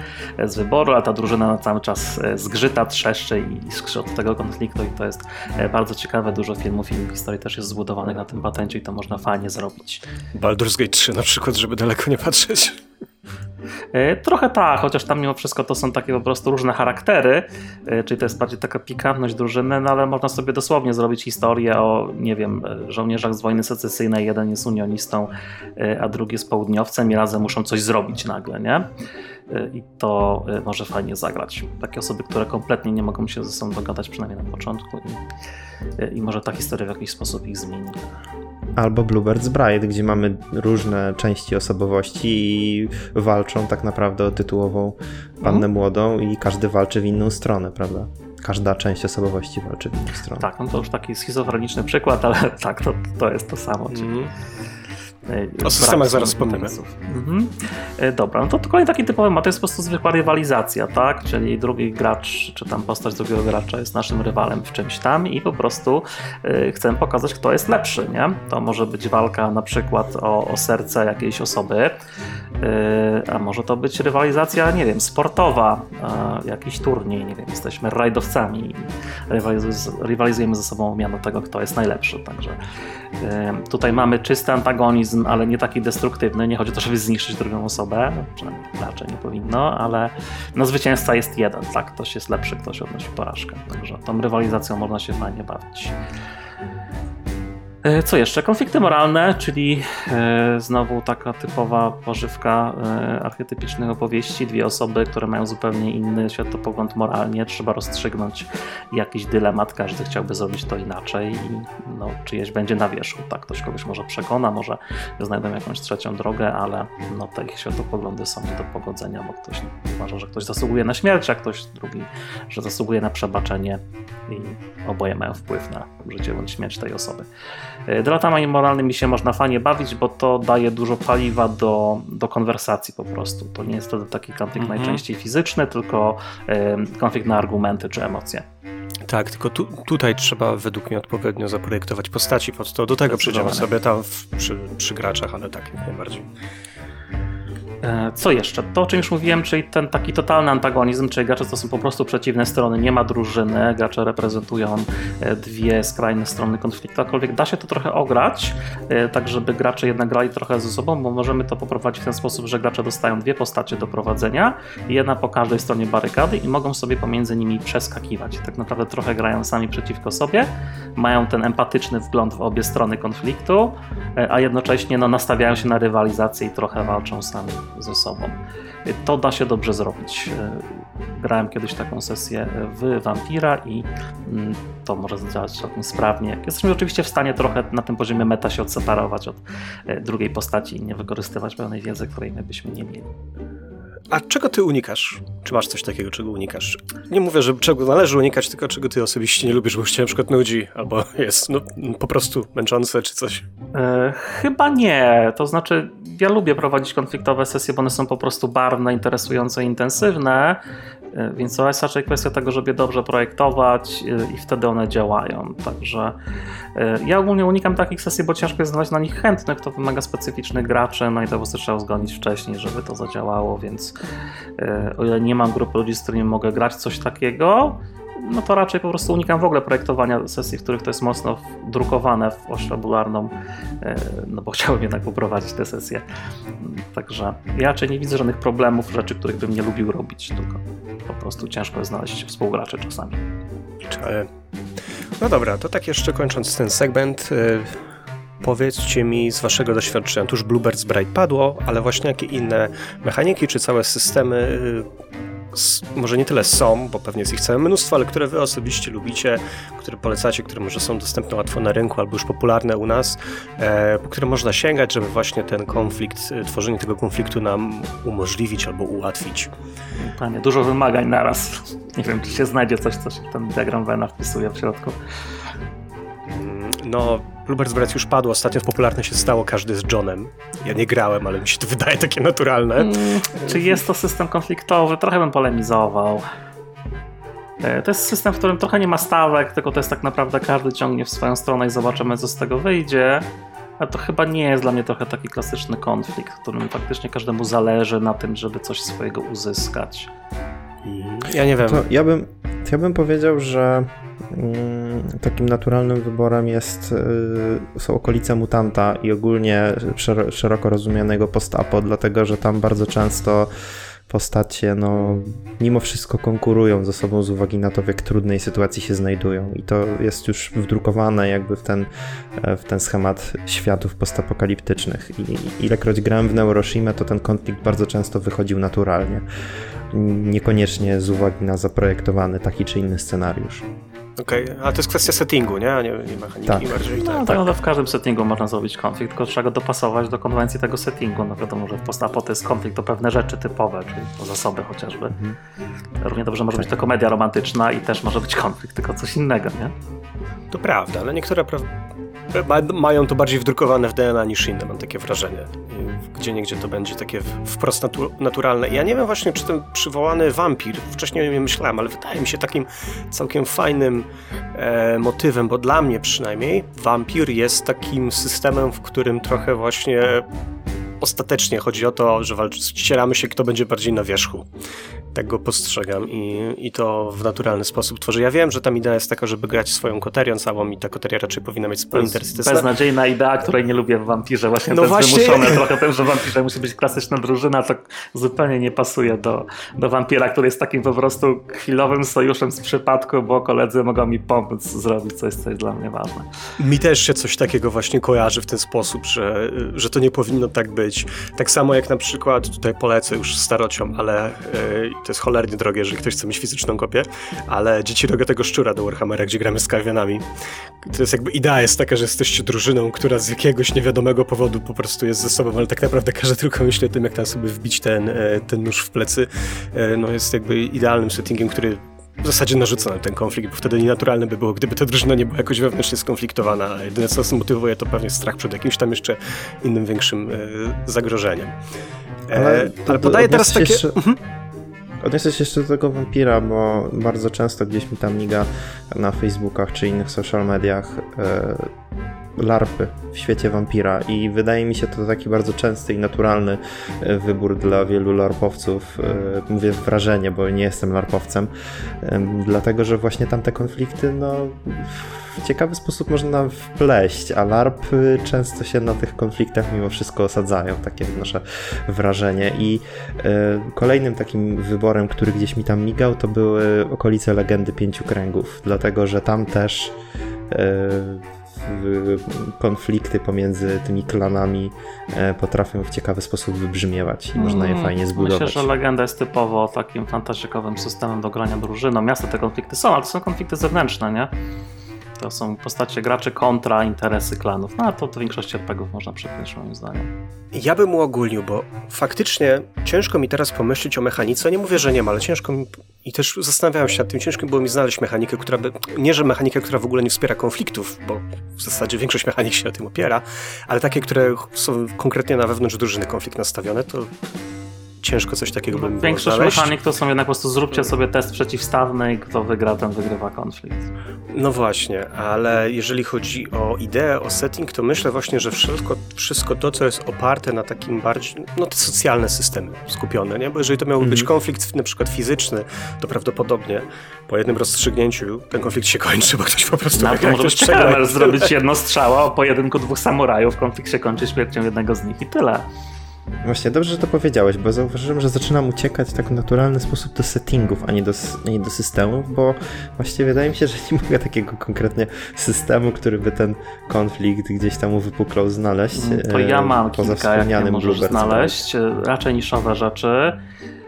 z wyboru, ale ta drużyna na cały czas zgrzyta, trzeszczy i skrzy od tego konfliktu i to jest bardzo ciekawe, dużo filmów i historii też jest zbudowanych na tym patencie i to można fajnie zrobić. Baldur's Gate 3 na przykład, żeby daleko nie patrzeć. E, Trochę tak, chociaż tam mimo wszystko to są takie po prostu różne charaktery, e, czyli to jest bardziej taka pikantność drużyny, no ale można sobie dosłownie zrobić historię o, nie wiem, e, żołnierzach z wojny secesyjnej, jeden jest unionistą, e, a drugi jest południowcem i razem muszą coś zrobić nagle, nie? E, I to e, może fajnie zagrać. Takie osoby, które kompletnie nie mogą się ze sobą dogadać, przynajmniej na początku i, e, i może ta historia w jakiś sposób ich zmieni. Albo Bluebird's Bride, gdzie mamy różne części osobowości i walczą tak naprawdę o tytułową pannę młodą i każdy walczy w inną stronę, prawda? każda część osobowości walczy w inną stronę. Tak, no to już taki schizofreniczny przykład, ale tak, to, to jest to samo. Czyli e, O systemach zaraz wspomnimy. Mhm. E, Dobra, no to kolejny taki typowy ma to jest po prostu zwykła rywalizacja, tak? Czyli drugi gracz, czy tam postać drugiego gracza jest naszym rywalem w czymś tam i po prostu e, chcemy pokazać, kto jest lepszy, nie? To może być walka na przykład o, o serce jakiejś osoby, e, a może to być rywalizacja, nie wiem, sportowa, e, jakiś turniej, nie wiem, jesteśmy rajdowcami i rywaliz- rywalizujemy ze sobą miano tego, kto jest najlepszy, także e, tutaj mamy czysty antagonizm, ale nie taki destruktywny, nie chodzi o to, żeby zniszczyć drugą osobę, no, przynajmniej raczej nie powinno, ale no, zwycięzca jest jeden, tak, ktoś jest lepszy, ktoś odnosi porażkę, także tą rywalizacją można się fajnie bawić. E, Co jeszcze? Konflikty moralne, czyli e, znowu taka typowa pożywka e, archetypicznych opowieści. Dwie osoby, które mają zupełnie inny światopogląd moralnie. Trzeba rozstrzygnąć jakiś dylemat. Każdy chciałby zrobić to inaczej i no, czyjeś będzie na wierzchu. Tak, ktoś kogoś może przekona, może znajdą jakąś trzecią drogę, ale no, te ich światopoglądy są nie do pogodzenia, bo ktoś uważa, że ktoś zasługuje na śmierć, a ktoś drugi, że zasługuje na przebaczenie i oboje mają wpływ na życie bądź śmierć tej osoby. E, Dylematami moralnymi się można fajnie bawić, bo to daje dużo paliwa do, do konwersacji po prostu. To nie jest wtedy taki konflikt Mhm. najczęściej fizyczny, tylko konflikt na argumenty czy emocje. Tak, tylko tu, tutaj trzeba według mnie odpowiednio zaprojektować postaci pod to. Do tego Zdecydowanie. sobie tam w, przy, przy graczach, ale tak jak najbardziej. E, Co jeszcze? To, o czym już mówiłem, czyli ten taki totalny antagonizm, czyli gracze to są po prostu przeciwne strony, nie ma drużyny, gracze reprezentują e, dwie skrajne strony konfliktu, aczkolwiek da się to trochę ograć, e, tak żeby gracze jednak grali trochę ze sobą, bo możemy to poprowadzić w ten sposób, że gracze dostają dwie postacie do prowadzenia, jedna po każdej stronie barykady i mogą sobie pomiędzy nimi przeskakiwać. Tak naprawdę trochę grają sami przeciwko sobie, mają ten empatyczny wgląd w obie strony konfliktu, a jednocześnie no, nastawiają się na rywalizację i trochę walczą sami ze sobą. To da się dobrze zrobić. E, Grałem kiedyś taką sesję w Vampira i mm, to może zadziałać całkiem sprawnie. Jesteśmy oczywiście w stanie trochę na tym poziomie meta się odseparować od e, drugiej postaci i nie wykorzystywać pełnej wiedzy, której my byśmy nie mieli. A czego ty unikasz? Czy masz coś takiego, czego unikasz? Nie mówię, że czego należy unikać, tylko czego ty osobiście nie lubisz, bo już cię na przykład nudzi, albo jest no, po prostu męczące, czy coś. E, chyba nie. To znaczy, ja lubię prowadzić konfliktowe sesje, bo one są po prostu barwne, interesujące intensywne. E, Więc to jest raczej kwestia tego, żeby dobrze projektować e, i wtedy one działają. Także e, ja ogólnie unikam takich sesji, bo ciężko jest znaleźć na nich chętnych. To wymaga specyficznych graczy, no i to po prostu trzeba uzgodnić wcześniej, żeby to zadziałało. Więc o ile nie mam grupy ludzi, z którymi mogę grać coś takiego, no to raczej po prostu unikam w ogóle projektowania sesji, w których to jest mocno drukowane w oś fabularną, e, no bo chciałbym jednak poprowadzić tę sesję. Także ja raczej nie widzę żadnych problemów, rzeczy, których bym nie lubił robić, tylko po prostu ciężko jest znaleźć współgraczy czasami. E, No dobra, to tak jeszcze kończąc ten segment, e, powiedzcie mi z waszego doświadczenia, tuż Bluebird's Bride padło, ale właśnie jakie inne mechaniki czy całe systemy, może nie tyle są, bo pewnie jest ich całe mnóstwo, ale które wy osobiście lubicie, które polecacie, które może są dostępne łatwo na rynku albo już popularne u nas, e, po które można sięgać, żeby właśnie ten konflikt, e, tworzenie tego konfliktu nam umożliwić albo ułatwić. Panie, dużo wymagań naraz. Nie wiem, czy się znajdzie coś, co się ten diagram Vena wpisuje w środku. Mm, No, Bluebird's Bride już padło, ostatnio popularne się stało każdy z Johnem. Ja nie grałem, ale mi się to wydaje takie naturalne. Mm, Czy jest to system konfliktowy? Trochę bym polemizował. E, To jest system, w którym trochę nie ma stawek, tylko to jest tak naprawdę każdy ciągnie w swoją stronę i zobaczymy, co z tego wyjdzie. Ale to chyba nie jest dla mnie trochę taki klasyczny konflikt, w którym faktycznie każdemu zależy na tym, żeby coś swojego uzyskać. Ja nie wiem. To ja bym, ja bym powiedział, że takim naturalnym wyborem jest, y, są okolice mutanta i ogólnie szero, szeroko rozumianego post-apo, dlatego że tam bardzo często postacie, no, mimo wszystko konkurują ze sobą z uwagi na to, w jak trudnej sytuacji się znajdują. I to jest już wdrukowane jakby w ten, w ten schemat światów postapokaliptycznych. I ilekroć grałem w Neuroshima, to ten konflikt bardzo często wychodził naturalnie. Niekoniecznie z uwagi na zaprojektowany taki czy inny scenariusz. Okej, okay. a to jest kwestia settingu, nie? A nie, nie mechaniki Tak. bardziej. No, tak, tak, no to w każdym settingu można zrobić konflikt, tylko trzeba go dopasować do konwencji tego settingu. No wiadomo, że w postapo to jest konflikt o pewne rzeczy typowe, czyli o zasoby chociażby. Równie dobrze może być to komedia romantyczna i też może być konflikt, tylko coś innego, nie? To prawda, ale niektóre pra... ma- mają to bardziej wdrukowane w DNA niż inne, mam takie wrażenie. Gdzie niegdzie to będzie takie wprost natu naturalne. Ja nie wiem właśnie, czy ten przywołany wampir, wcześniej o nim myślałem, ale wydaje mi się takim całkiem fajnym e, motywem, bo dla mnie przynajmniej wampir jest takim systemem, w którym trochę właśnie ostatecznie chodzi o to, że ścieramy się, kto będzie bardziej na wierzchu. Tak go postrzegam i, i to w naturalny sposób tworzy. Ja wiem, że tam idea jest taka, żeby grać swoją koterią całą i ta koteria raczej powinna mieć. To jest beznadziejna idea, której nie lubię w wampirze. Właśnie No to jest właśnie. wymuszone trochę tym, że w wampirze musi być klasyczna drużyna, to zupełnie nie pasuje do, do wampira, który jest takim po prostu chwilowym sojuszem z przypadku, bo koledzy mogą mi pomóc zrobić coś, co jest dla mnie ważne. Mi też się coś takiego właśnie kojarzy w ten sposób, że, że to nie powinno tak być. Tak samo jak na przykład, tutaj polecę już starociom, ale yy, to jest cholernie drogie, jeżeli ktoś chce mieć fizyczną kopię, ale Dzieci Rogatego Szczura do Warhammera, gdzie gramy z kawianami. To jest jakby idea jest taka, że jesteście drużyną, która z jakiegoś niewiadomego powodu po prostu jest ze sobą, ale tak naprawdę każdy tylko myśli o tym, jak tam sobie wbić ten, e, ten nóż w plecy. E, No jest jakby idealnym settingiem, który w zasadzie narzuca nam ten konflikt, bo wtedy nienaturalne by było, gdyby ta drużyna nie była jakoś wewnętrznie skonfliktowana. A jedyne, co nas motywuje, to pewnie strach przed jakimś tam jeszcze innym, większym e, zagrożeniem. E, ale, to- podaję teraz takie... Jeszcze, odniosę się jeszcze do tego wampira, bo bardzo często gdzieś mi tam miga na Facebookach czy innych social mediach e, larpy w świecie wampira i wydaje mi się to taki bardzo częsty i naturalny e, wybór dla wielu larpowców. E, Mówię wrażenie, bo nie jestem larpowcem, em, dlatego że właśnie tamte konflikty no, w ciekawy sposób można wpleść, a larpy często się na tych konfliktach mimo wszystko osadzają, takie nasze wrażenie. I e, kolejnym takim wyborem, który gdzieś mi tam migał, to były okolice Legendy Pięciu Kręgów, dlatego że tam też konflikty pomiędzy tymi klanami e, potrafią w ciekawy sposób wybrzmiewać i można je Mm, fajnie zbudować. Myślę, że legenda jest typowo takim fantazjowym systemem do grania drużyną. Miasto te konflikty są, ale to są konflikty zewnętrzne, nie? To są postacie graczy kontra interesy klanów. No a to do większości RPGów można przypiąć moim zdaniem. Ja bym uogólnił, bo faktycznie ciężko mi teraz pomyśleć o mechanice. Nie mówię, że nie ma, ale ciężko mi. I też zastanawiałem się nad tym, ciężko było mi znaleźć mechanikę, która by. Nie, że mechanikę, która w ogóle nie wspiera konfliktów, bo w zasadzie większość mechanik się na tym opiera, ale takie, które są konkretnie na wewnątrz drużyny konflikt nastawione, to ciężko coś takiego bym było Większość znaleźć. mechanik to są jednak po prostu zróbcie sobie test przeciwstawny i kto wygra, ten wygrywa konflikt. No właśnie, ale jeżeli chodzi o ideę, o setting, to myślę właśnie, że wszystko, wszystko to, co jest oparte na takim bardziej, no te socjalne systemy skupione, nie? Bo jeżeli to miałby być konflikt na przykład fizyczny, to prawdopodobnie po jednym rozstrzygnięciu ten konflikt się kończy, bo ktoś po prostu Na to wygra, może być ciekawe, zrobić jedno strzała o pojedynku dwóch samurajów, konflikt się kończy śmiercią jednego z nich i tyle. Właśnie, dobrze, że to powiedziałeś, bo zauważyłem, że zaczynam uciekać w tak naturalny sposób do settingów, a nie do, nie do systemów, bo właściwie wydaje mi się, że nie mogę takiego konkretnie systemu, który by ten konflikt gdzieś tam uwypuklał znaleźć. To e, ja mam poza kilka, jakie wspomnianym możesz znaleźć. E, Raczej niszowe rzeczy.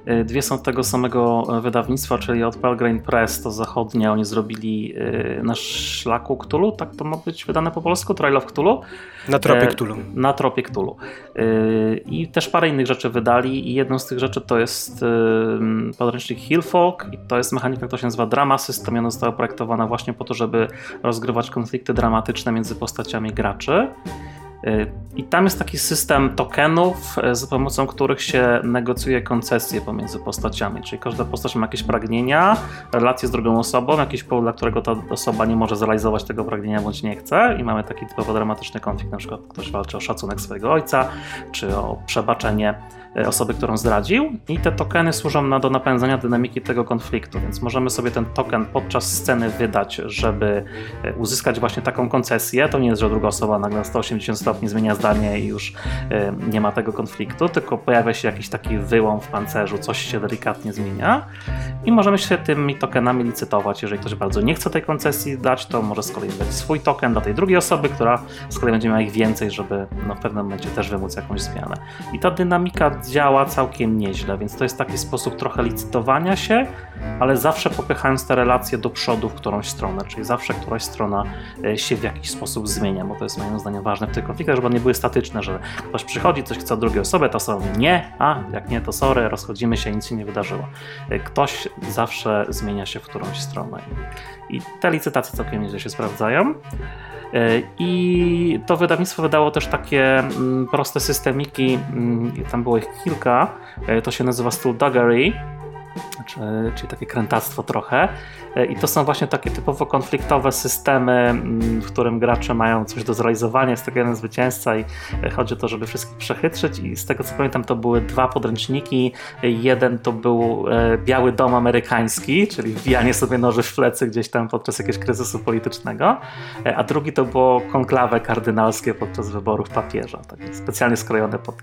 E, Dwie są tego samego e, wydawnictwa, czyli od Pelgrane Press, to zachodnie. Oni zrobili e, na szlaku Cthulhu, tak to ma być wydane po polsku, Trail of Cthulhu. Na tropie Cthulhu. Na tropie Cthulhu. I też parę innych rzeczy wydali i jedną z tych rzeczy to jest podręcznik Hillfolk i to jest mechanika, która się nazywa Drama System i ona została projektowana właśnie po to, żeby rozgrywać konflikty dramatyczne między postaciami graczy. Yy, I tam jest taki system tokenów, yy, za pomocą których się negocjuje koncesje pomiędzy postaciami, czyli każda postać ma jakieś pragnienia, relacje z drugą osobą, jakiś powód, dla którego ta osoba nie może zrealizować tego pragnienia bądź nie chce. I mamy taki typowo dramatyczny konflikt, na przykład ktoś walczy o szacunek swojego ojca, czy o przebaczenie osoby, którą zdradził i te tokeny służą na, do napędzania dynamiki tego konfliktu, więc możemy sobie ten token podczas sceny wydać, żeby e, uzyskać właśnie taką koncesję. To nie jest, że druga osoba nagle na 180 stopni zmienia zdanie i już e, nie ma tego konfliktu, tylko pojawia się jakiś taki wyłom w pancerzu, coś się delikatnie zmienia i możemy się tymi tokenami licytować. Jeżeli ktoś bardzo nie chce tej koncesji dać, to może z kolei dać swój token dla tej drugiej osoby, która z kolei będzie miała ich więcej, żeby no, w pewnym momencie też wymóc jakąś zmianę. I ta dynamika działa całkiem nieźle, więc to jest taki sposób trochę licytowania się, ale zawsze popychając te relacje do przodu w którąś stronę, czyli zawsze któraś strona e, się w jakiś sposób zmienia, bo to jest moim zdaniem ważne w tych konfliktach, żeby one nie były statyczne, że ktoś przychodzi, coś chce od drugiej osoby, ta osoba mówi nie, a jak nie, to sorry, rozchodzimy się, nic się nie wydarzyło. E, Ktoś zawsze zmienia się w którąś stronę. I te licytacje całkiem nieźle się sprawdzają. E, I to wydawnictwo wydało też takie mm, proste systemiki, mm, tam było ich kilka, E, to się nazywa Skullduggery, czy, czyli takie krętactwo trochę. E, I to są właśnie takie typowo konfliktowe systemy, mm, w którym gracze mają coś do zrealizowania, jest tego jeden zwycięzca i e, chodzi o to, żeby wszystkich przechytrzyć i z tego co pamiętam to były dwa podręczniki. Jeden to był e, Biały Dom Amerykański, czyli wbijanie sobie noży w plecy gdzieś tam podczas jakiegoś kryzysu politycznego, e, a drugi to było konklawę kardynalskie podczas wyborów papieża, takie specjalnie skrojone pod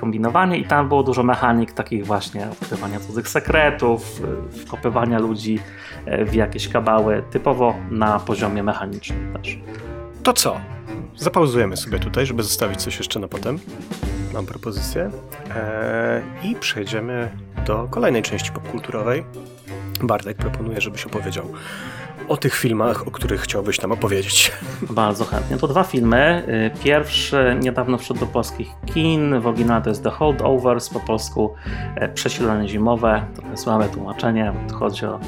kombinowanie i tam było dużo mechanik takich właśnie odkrywania cudzych sekretów, e, wkopywania ludzi e, w jakieś kabały, typowo na poziomie mechanicznym też. To co? Zapauzujemy sobie tutaj, żeby zostawić coś jeszcze na potem. Mam propozycję. Eee, I przejdziemy do kolejnej części popkulturowej. Bartek proponuje, żebyś opowiedział o tych filmach, o których chciałbyś nam opowiedzieć. Bardzo chętnie. To dwa filmy. Y, Pierwszy niedawno wszedł do polskich kin. W oryginale to jest The Holdovers, po polsku e, Przesilenie zimowe. Trochę słabe tłumaczenie. Chodzi o,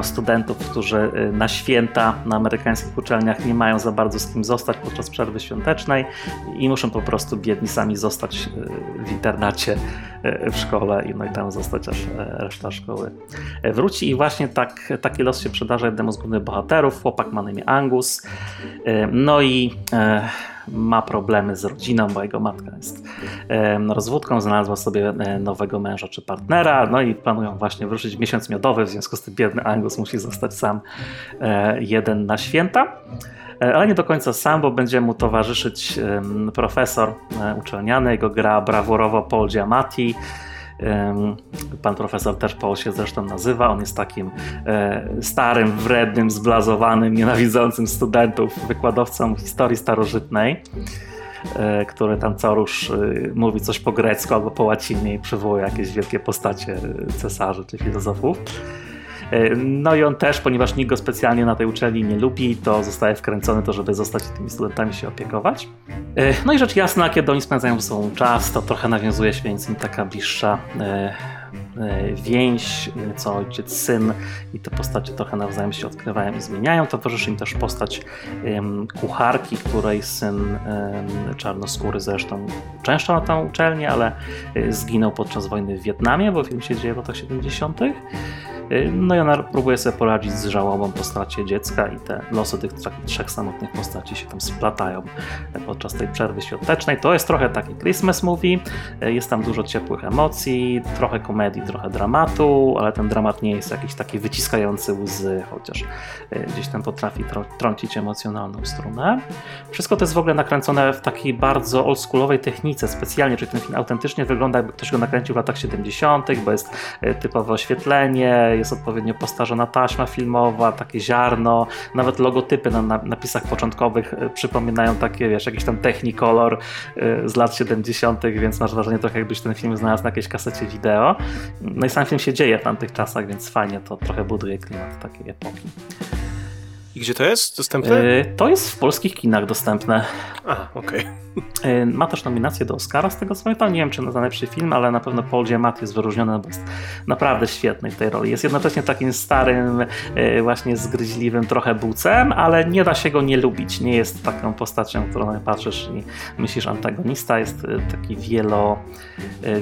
o studentów, którzy e, na święta na amerykańskich uczelniach nie mają za bardzo z kim zostać podczas przerwy świątecznej i muszą po prostu biedni sami zostać e, w internacie e, w szkole no i tam zostać aż e, reszta szkoły e, wróci i właśnie tak, taki los się przydarza jednemu z głównych bohaterów. Chłopak ma na imię Angus. E, No i e, ma problemy z rodziną, bo jego matka jest rozwódką, znalazła sobie e, nowego męża czy partnera, no i planują właśnie wyruszyć w miesiąc miodowy, w związku z tym biedny Angus musi zostać sam e, jeden na święta. E, Ale nie do końca sam, bo będzie mu towarzyszyć profesor uczelniany, jego gra brawurowo Paul Giamatti. Pan profesor też Paul się zresztą nazywa. On jest takim e, starym, wrednym, zblazowanym, nienawidzącym studentów, wykładowcą historii starożytnej, e, który tam co rusz e, mówi coś po grecku albo po łacinie i przywołuje jakieś wielkie postacie cesarzy czy filozofów. E, No i on też, ponieważ nikt go specjalnie na tej uczelni nie lubi, to zostaje wkręcony to, żeby zostać tymi studentami się opiekować. E, No i rzecz jasna, kiedy oni spędzają ze sobą czas, to trochę nawiązuje się między nimi taka bliższa e, więź, co ojciec, syn i te postacie trochę nawzajem się odkrywają i zmieniają. Towarzyszy im też postać em, kucharki, której syn em, czarnoskóry zresztą często na tą uczelnię, ale zginął podczas wojny w Wietnamie, bo film się dzieje w latach 70. No i ona próbuje sobie poradzić z żałobą po stracie dziecka i te losy tych trzech, samotnych postaci się tam splatają podczas tej przerwy świątecznej. To jest trochę taki Christmas movie, jest tam dużo ciepłych emocji, trochę komedii, trochę dramatu, ale ten dramat nie jest jakiś taki wyciskający łzy, chociaż e, gdzieś tam potrafi trącić emocjonalną strunę. Wszystko to jest w ogóle nakręcone w takiej bardzo oldschoolowej technice specjalnie, czyli ten film autentycznie wygląda jakby ktoś go nakręcił w latach 70., bo jest typowe oświetlenie, jest odpowiednio postarzona taśma filmowa, takie ziarno, nawet logotypy na, na napisach początkowych e, przypominają takie, wiesz, jakiś tam Technicolor e, z lat 70., więc masz wrażenie trochę jakbyś ten film znalazł na jakiejś kasecie wideo. No i sam film się dzieje w tamtych czasach, więc fajnie to trochę buduje klimat takiej epoki. I gdzie to jest dostępne? E, To jest w polskich kinach dostępne. A, okej. E, Ma też nominację do Oscara, z tego co pamiętam. Nie wiem, czy za najlepszy film, ale na pewno Paul Giamatti jest wyróżniony, bo jest naprawdę świetny w tej roli. Jest jednocześnie takim starym, e, właśnie zgryźliwym trochę bucem, ale nie da się go nie lubić. Nie jest taką postacią, którą na patrzysz i myślisz antagonista. Jest e, taki wielo,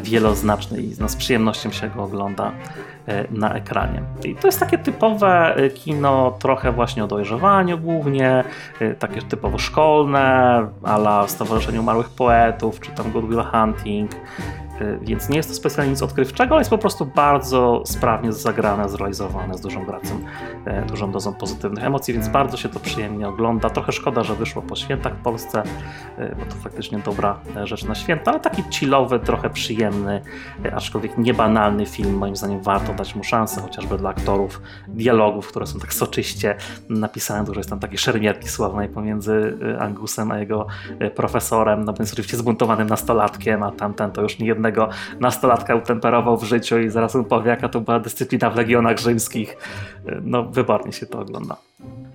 wieloznaczny i no, z przyjemnością się go ogląda na ekranie. I to jest takie typowe e, kino, trochę właśnie o dojrzewaniu głównie, e, takie typowo szkolne, ala Stowarzyszenie Umarłych Poetów, czy tam Good Will Hunting. Y, Więc nie jest to specjalnie nic odkrywczego, ale jest po prostu bardzo sprawnie zagrane, zrealizowane z dużą gracją, e, dużą dozą pozytywnych emocji, więc bardzo się to przyjemnie ogląda. Trochę szkoda, że wyszło po świętach w Polsce, e, bo to faktycznie dobra e, rzecz na święta, ale taki chillowy, trochę przyjemny, aczkolwiek niebanalny film. Moim zdaniem warto dać mu szansę, chociażby dla aktorów dialogów, które są tak soczyście napisane. Dużo jest tam takiej szermierki sławnej pomiędzy Angusem a jego profesorem, no więc oczywiście zbuntowanym nastolatkiem, a tamten to już nie jednego nastolatka utemperował w życiu i zaraz mu powie, jaka to była dyscyplina w Legionach Rzymskich. No, wybornie się to ogląda.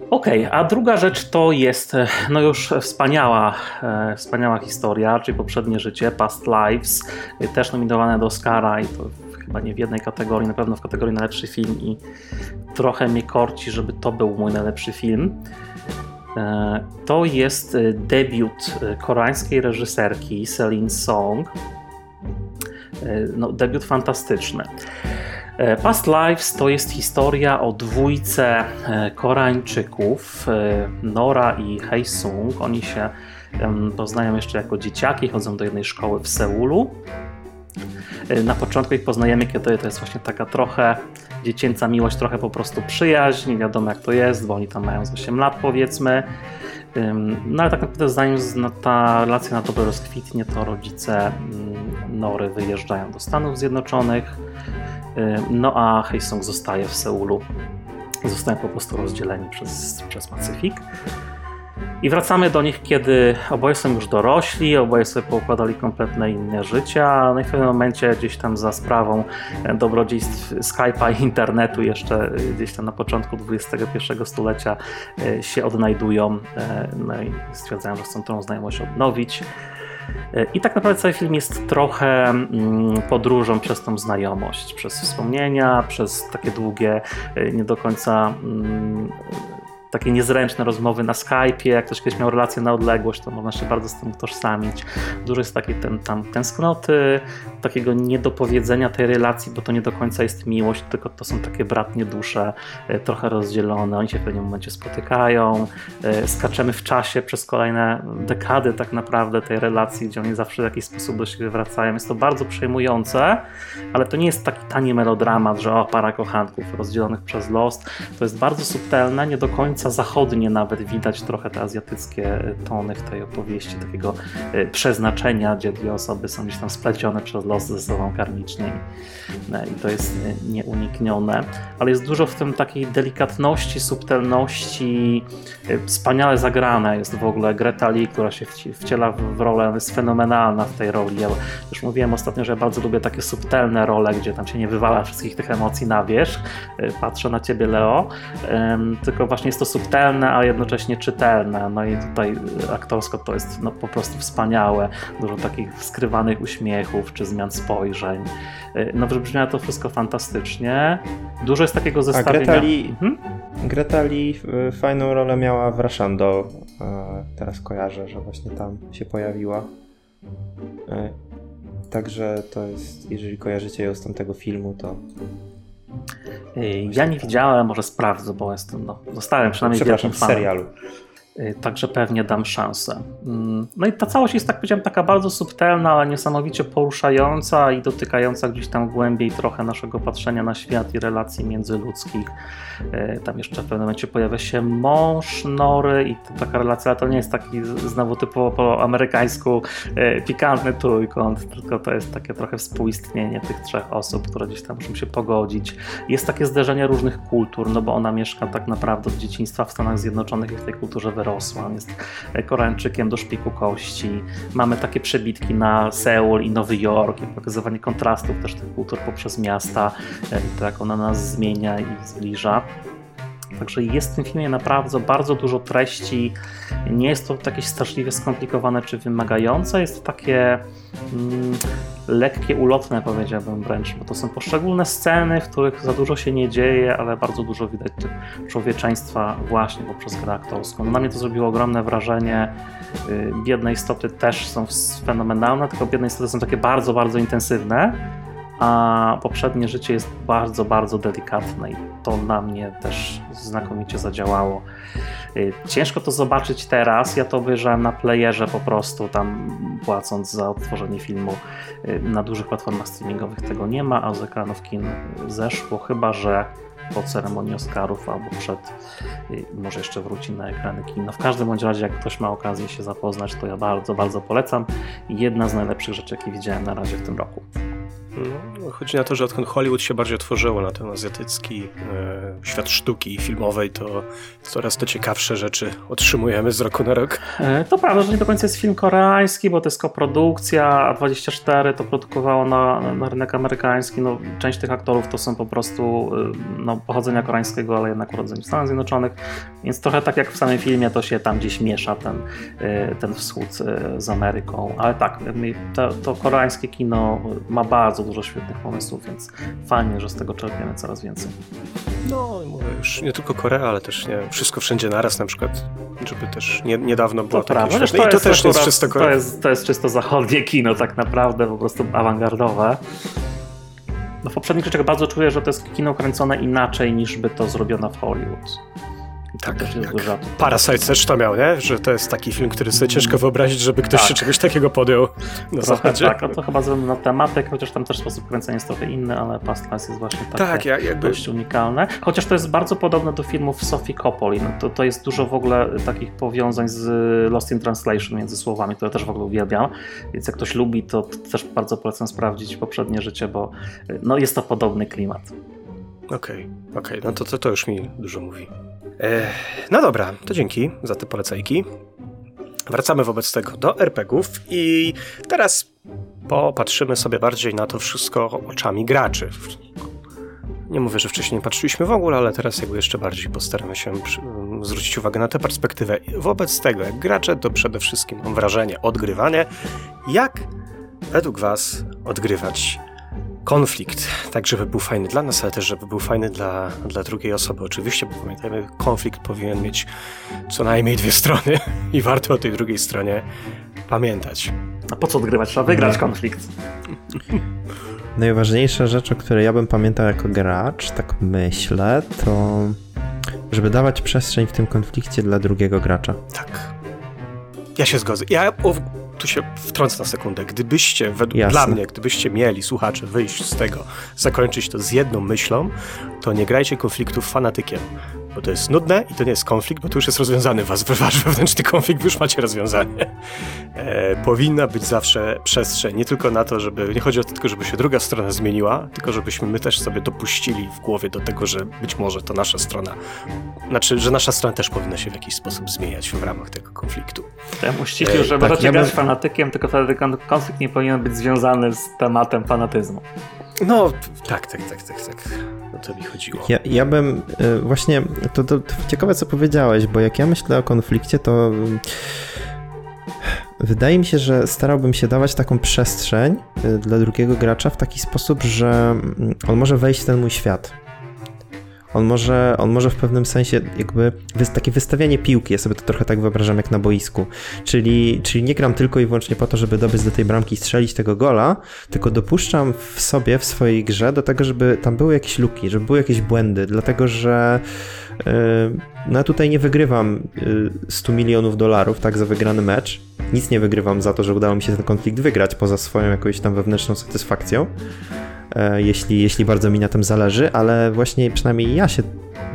Okej, a druga rzecz to jest e, no już wspaniała, e, wspaniała historia, czyli poprzednie życie, Past Lives, e, też nominowane do Oscara i to chyba nie w jednej kategorii, na pewno w kategorii najlepszy film i trochę mnie korci, żeby to był mój najlepszy film. E, To jest debiut koreańskiej reżyserki Celine Song. E, No, debiut fantastyczny. E, Past Lives to jest historia o dwójce e, Koreańczyków, Nora i Hei Sung. Oni się poznają jeszcze jako dzieciaki, chodzą do jednej szkoły w Seulu. Na początku ich poznajemy, kiedy to jest właśnie taka trochę dziecięca miłość, trochę po prostu przyjaźń. Nie wiadomo jak to jest, bo oni tam mają z 8 lat powiedzmy. No ale tak naprawdę zanim zna- ta relacja na dobre rozkwitnie, to rodzice mm, Nory wyjeżdżają do Stanów Zjednoczonych. No a Heisung zostaje w Seulu. Zostają po prostu rozdzieleni przez, przez Pacyfik. I wracamy do nich, kiedy oboje są już dorośli, oboje sobie poukładali kompletnie inne życia, no i w pewnym momencie gdzieś tam za sprawą e, dobrodziejstw Skype'a i internetu jeszcze e, gdzieś tam na początku XXI stulecia e, się odnajdują no i stwierdzają, że chcą tą znajomość odnowić. I tak naprawdę cały film jest trochę mm, podróżą przez tą znajomość, przez wspomnienia, przez takie długie, nie do końca mm, takie niezręczne rozmowy na Skype'ie, jak ktoś kiedyś miał relację na odległość, to można się bardzo z tym utożsamić. Dużo jest takiej ten, tam tęsknoty, takiego niedopowiedzenia tej relacji, bo to nie do końca jest miłość, tylko to są takie bratnie dusze, e, trochę rozdzielone, oni się w pewnym momencie spotykają, e, skaczemy w czasie przez kolejne dekady tak naprawdę tej relacji, gdzie oni zawsze w jakiś sposób do siebie wracają. Jest to bardzo przejmujące, ale to nie jest taki tani melodramat, że o, para kochanków rozdzielonych przez los. To jest bardzo subtelne, nie do końca zachodnie nawet widać trochę te azjatyckie e, tony w tej opowieści, takiego e, przeznaczenia, gdzie dwie osoby są gdzieś tam splecione przez los ze sobą karmicznie i, e, i to jest nieuniknione, ale jest dużo w tym takiej delikatności, subtelności, wspaniale zagrane jest w ogóle Greta Lee, która się wci- wciela w, rolę, jest fenomenalna w tej roli. Ja już mówiłem ostatnio, że bardzo lubię takie subtelne role, gdzie tam się nie wywala wszystkich tych emocji na wierzch. Patrzę na ciebie, Leo. Tylko właśnie jest to subtelne, a jednocześnie czytelne. No i tutaj e, aktorsko to jest no, po prostu wspaniałe. Dużo takich skrywanych uśmiechów czy zmian spojrzeń. E, No wybrzmia to wszystko fantastycznie. Dużo jest takiego A zestawienia. Greta Lee, Mhm. Greta Lee y, fajną rolę miała w Rashando. Teraz kojarzę, że właśnie tam się pojawiła. Także to jest, jeżeli kojarzycie ją z tamtego filmu, to Ja nie widziałem, może sprawdzę, bo jestem, no, zostałem przynajmniej przepraszam, wielkim w fanem. serialu. Y, Także pewnie dam szansę. Mm, No i ta całość jest, tak powiedziałem, taka bardzo subtelna, ale niesamowicie poruszająca i dotykająca gdzieś tam głębiej trochę naszego patrzenia na świat i relacji międzyludzkich. Y, Tam jeszcze w pewnym momencie pojawia się mąż Nory i taka relacja, to nie jest taki znowu typowo po amerykańsku y, pikantny trójkąt, tylko to jest takie trochę współistnienie tych trzech osób, które gdzieś tam muszą się pogodzić. Jest takie zderzenie różnych kultur, no bo ona mieszka tak naprawdę od dzieciństwa w Stanach Zjednoczonych i w tej kulturze wyrosła. On jest Koreańczykiem do szpiku kości. Mamy takie przebitki na Seul i Nowy Jork, i pokazywanie kontrastów też tych kultur poprzez miasta e, to jak ona nas zmienia i zbliża. Także jest w tym filmie naprawdę bardzo dużo treści. Nie jest to jakieś straszliwie skomplikowane czy wymagające, jest to takie mm, lekkie, ulotne powiedziałbym wręcz, bo to są poszczególne sceny, w których za dużo się nie dzieje, ale bardzo dużo widać człowieczeństwa właśnie poprzez grę aktorską. No, na mnie to zrobiło ogromne wrażenie. Y, Biedne istoty też są fenomenalne, tylko biedne istoty są takie bardzo, bardzo intensywne. A poprzednie życie jest bardzo, bardzo delikatne i to na mnie też znakomicie zadziałało. Y, ciężko to zobaczyć teraz. Ja to obejrzałem na playerze po prostu, tam płacąc za odtworzenie filmu. Y, na dużych platformach streamingowych tego nie ma, a z ekranów kin zeszło, chyba że po ceremonii Oscarów albo przed, y, może jeszcze wróci na ekrany kin. No w każdym bądź razie, jak ktoś ma okazję się zapoznać, to ja bardzo, bardzo polecam. Jedna z najlepszych rzeczy, jakie widziałem na razie w tym roku. No, chodzi na to, że odkąd Hollywood się bardziej otworzyło na ten azjatycki e, świat sztuki filmowej, to coraz to ciekawsze rzeczy otrzymujemy z roku na rok. E, to prawda, że nie do końca jest film koreański, bo to jest koprodukcja, a 24 to produkowało na, na rynek amerykański. No, część tych aktorów to są po prostu e, no, pochodzenia koreańskiego, ale jednak urodzeni w Stanach Zjednoczonych, więc trochę tak jak w samym filmie to się tam gdzieś miesza ten, e, ten wschód z Ameryką. Ale tak, to, to koreańskie kino ma bardzo dużo świetnych pomysłów, więc fajnie, że z tego czerpiemy coraz więcej. No, mówię już nie tylko Korea, ale też nie wszystko wszędzie naraz na przykład, żeby też nie, niedawno było to takie świetne. to I to też akurat, jest czysto to jest, to jest czysto zachodnie kino tak naprawdę, po prostu awangardowe. No w poprzednich rzeczach bardzo czuję, że to jest kino kręcone inaczej niż by to zrobiono w Hollywood. Tak, Parasite też to miał, nie? Że to jest taki film, który sobie ciężko wyobrazić, żeby ktoś tak. się czegoś takiego podjął na zachodzie. Tak, a to chyba na tematykę, chociaż tam też sposób kręcenia jest trochę inny, ale Past jest właśnie takie tak, ja, jakby... dość unikalne. Chociaż to jest bardzo podobne do filmów Sophie Coppoli. No to, to jest dużo w ogóle takich powiązań z Lost in Translation między słowami, które też w ogóle uwielbiam. Więc jak ktoś lubi, to też bardzo polecam sprawdzić poprzednie życie, bo no, jest to podobny klimat. Okej, okay, okej, okay. no to, to, to już mi dużo mówi. No dobra, to dzięki za te polecajki. Wracamy wobec tego do RPGów i teraz popatrzymy sobie bardziej na to wszystko oczami graczy. Nie mówię, że wcześniej nie patrzyliśmy w ogóle, ale teraz jakby jeszcze bardziej postaramy się zwrócić uwagę na tę perspektywę. Wobec tego, jak gracze, to przede wszystkim mam wrażenie odgrywanie. Jak według Was odgrywać konflikt, tak żeby był fajny dla nas, ale też żeby był fajny dla, dla drugiej osoby. Oczywiście, bo pamiętajmy, konflikt powinien mieć co najmniej dwie strony i warto o tej drugiej stronie pamiętać. A po co odgrywać? Trzeba wygrać no. konflikt. Najważniejsza rzecz, o której ja bym pamiętał jako gracz, tak myślę, to żeby dawać przestrzeń w tym konflikcie dla drugiego gracza. Tak. Ja się zgodzę. Ja tu się wtrącę na sekundę. Gdybyście, według, dla mnie, gdybyście mieli, słuchacze, wyjść z tego, zakończyć to z jedną myślą, to nie grajcie konfliktów fanatykiem bo to jest nudne i to nie jest konflikt, bo to już jest rozwiązany was, wasz wewnętrzny konflikt, już macie rozwiązanie. E, powinna być zawsze przestrzeń, nie tylko na to, żeby, nie chodzi o to tylko, żeby się druga strona zmieniła, tylko żebyśmy my też sobie dopuścili w głowie do tego, że być może to nasza strona, znaczy, że nasza strona też powinna się w jakiś sposób zmieniać w ramach tego konfliktu. Temu ściśle, że tak, ja grać fanatykiem, tylko wtedy konflikt nie powinien być związany z tematem fanatyzmu. No, tak, tak, tak, tak, tak. O to mi chodziło. Ja, ja bym y, właśnie, to, to, to ciekawe co powiedziałeś, bo jak ja myślę o konflikcie, to wydaje mi się, że starałbym się dawać taką przestrzeń y, dla drugiego gracza w taki sposób, że mm, on może wejść w ten mój świat on może, on może w pewnym sensie jakby takie wystawianie piłki, ja sobie to trochę tak wyobrażam jak na boisku, czyli, czyli nie gram tylko i wyłącznie po to, żeby dobyć do tej bramki i strzelić tego gola, tylko dopuszczam w sobie, w swojej grze do tego, żeby tam były jakieś luki, żeby były jakieś błędy, dlatego że yy, no ja tutaj nie wygrywam 100 y, milionów dolarów tak za wygrany mecz, nic nie wygrywam za to, że udało mi się ten konflikt wygrać poza swoją jakąś tam wewnętrzną satysfakcją, jeśli, jeśli bardzo mi na tym zależy, ale właśnie przynajmniej ja się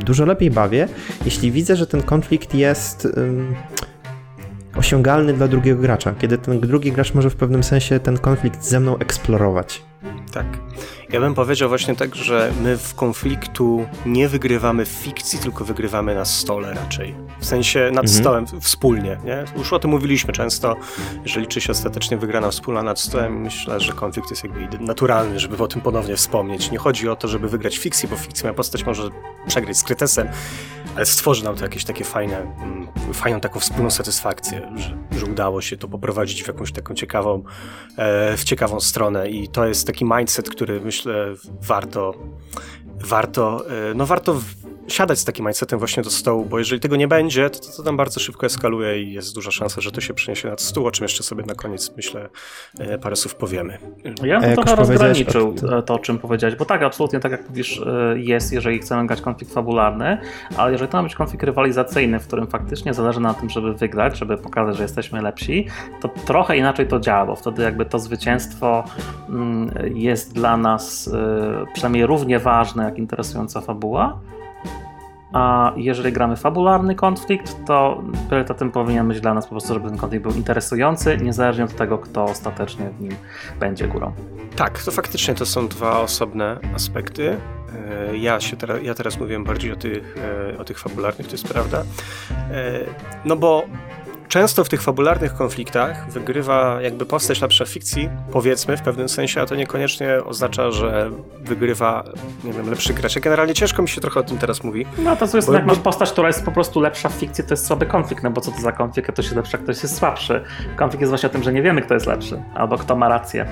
dużo lepiej bawię, jeśli widzę, że ten konflikt jest um, osiągalny dla drugiego gracza, kiedy ten drugi gracz może w pewnym sensie ten konflikt ze mną eksplorować. Tak. Ja bym powiedział właśnie tak, że my w konfliktu nie wygrywamy w fikcji, tylko wygrywamy na stole raczej. W sensie nad mhm. stołem, wspólnie. Nie? Już o tym mówiliśmy często, że liczy się ostatecznie wygrana wspólna nad stołem. Myślę, że konflikt jest jakby naturalny, żeby o tym ponownie wspomnieć. Nie chodzi o to, żeby wygrać fikcję, bo fikcja postać może przegrać z krytesem, ale stworzy nam to jakieś takie fajne, mm, fajną taką wspólną satysfakcję, że, że udało się to poprowadzić w jakąś taką ciekawą, e, w ciekawą stronę. I to jest taki mindset, który myślę warto, warto, e, no warto siadać z takim mindsetem właśnie do stołu, bo jeżeli tego nie będzie, to, to tam bardzo szybko eskaluje i jest duża szansa, że to się przeniesie nad stół, o czym jeszcze sobie na koniec, myślę, e, parę słów powiemy. Ja bym jak trochę rozgraniczył o- to, o czym powiedziałeś, bo tak, absolutnie tak jak mówisz, e, jest, jeżeli chcemy grać konflikt fabularny, ale jeżeli to ma być konflikt rywalizacyjny, w którym faktycznie zależy na tym, żeby wygrać, żeby pokazać, że jesteśmy lepsi, to trochę inaczej to działa, bo wtedy jakby to zwycięstwo mm, jest dla nas e, przynajmniej równie ważne, jak interesująca fabuła. A jeżeli gramy fabularny konflikt, to priorytetem powinien być dla nas po prostu, żeby ten konflikt był interesujący, niezależnie od tego, kto ostatecznie w nim będzie górą. Tak, to faktycznie to są dwa osobne aspekty. E, Ja, się teraz, ja teraz mówiłem bardziej o tych, e, o tych fabularnych, to jest prawda. E, No bo często w tych fabularnych konfliktach wygrywa jakby postać lepsza fikcji, powiedzmy w pewnym sensie, a to niekoniecznie oznacza, że wygrywa, nie wiem, lepszy gracz. Generalnie ciężko mi się trochę o tym teraz mówi. No to jest, Bo- jak masz postać, która jest po prostu lepsza w fikcji, to jest słaby konflikt, no bo co to za konflikt, ktoś jest lepszy, a ktoś jest słabszy. Konflikt jest właśnie o tym, że nie wiemy, kto jest lepszy, albo kto ma rację.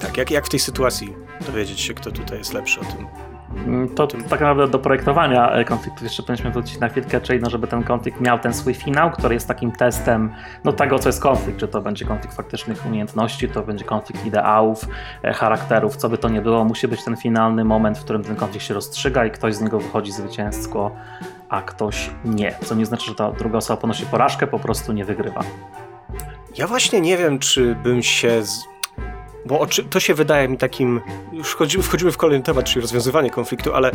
Tak, jak, jak w tej sytuacji dowiedzieć się, kto tutaj jest lepszy o tym. Mm, To tak naprawdę do projektowania e, konfliktów jeszcze powinniśmy wrócić na chwilkę, czyli no, żeby ten konflikt miał ten swój finał, który jest takim testem no, tego, co jest konflikt. Czy to będzie konflikt faktycznych umiejętności, to będzie konflikt ideałów, e, charakterów, co by to nie było. Musi być ten finalny moment, w którym ten konflikt się rozstrzyga i ktoś z niego wychodzi zwycięsko, a ktoś nie. Co nie znaczy, że ta druga osoba ponosi porażkę, po prostu nie wygrywa. Ja właśnie nie wiem, czy bym się. Z... Bo to się wydaje mi takim. Już wchodzimy, w kolejny temat, czyli rozwiązywanie konfliktu, ale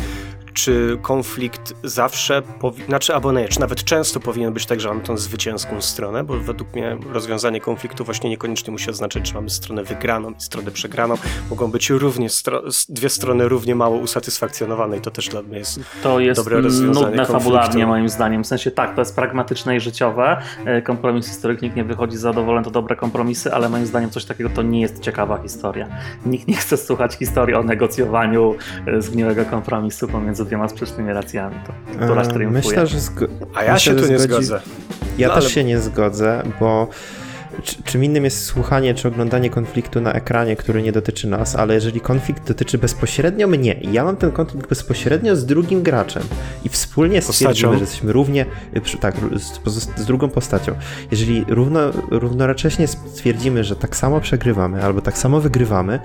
czy konflikt zawsze, powi... znaczy albo nie, czy nawet często powinien być tak, że mamy tą zwycięską stronę, bo według mnie rozwiązanie konfliktu właśnie niekoniecznie musi oznaczać, że mamy stronę wygraną i stronę przegraną. Mogą być równie stro... dwie strony równie mało usatysfakcjonowane i to też dla mnie jest To jest Dobre rozwiązanie nudne konfliktu. fabularnie moim zdaniem. W sensie tak, to jest pragmatyczne i życiowe. E, Kompromisy, z których nikt nie wychodzi zadowolony, to dobre kompromisy, ale moim zdaniem coś takiego to nie jest ciekawa historia. Nikt nie chce słuchać historii o negocjowaniu e, zgniłego kompromisu pomiędzy dwiema sprzecznymi racjami. To któraś E, triumfuje. Myślę, że A ja myślę, się tu nie zgodzi- zgodzę. Ja No, też ale- się nie zgodzę, bo czym innym jest słuchanie czy oglądanie konfliktu na ekranie, który nie dotyczy nas, ale jeżeli konflikt dotyczy bezpośrednio mnie i ja mam ten konflikt bezpośrednio z drugim graczem i wspólnie stwierdzimy, Postacią? że jesteśmy równie, y, tak, z, z, z drugą postacią, jeżeli równo, równocześnie stwierdzimy, że tak samo przegrywamy albo tak samo wygrywamy,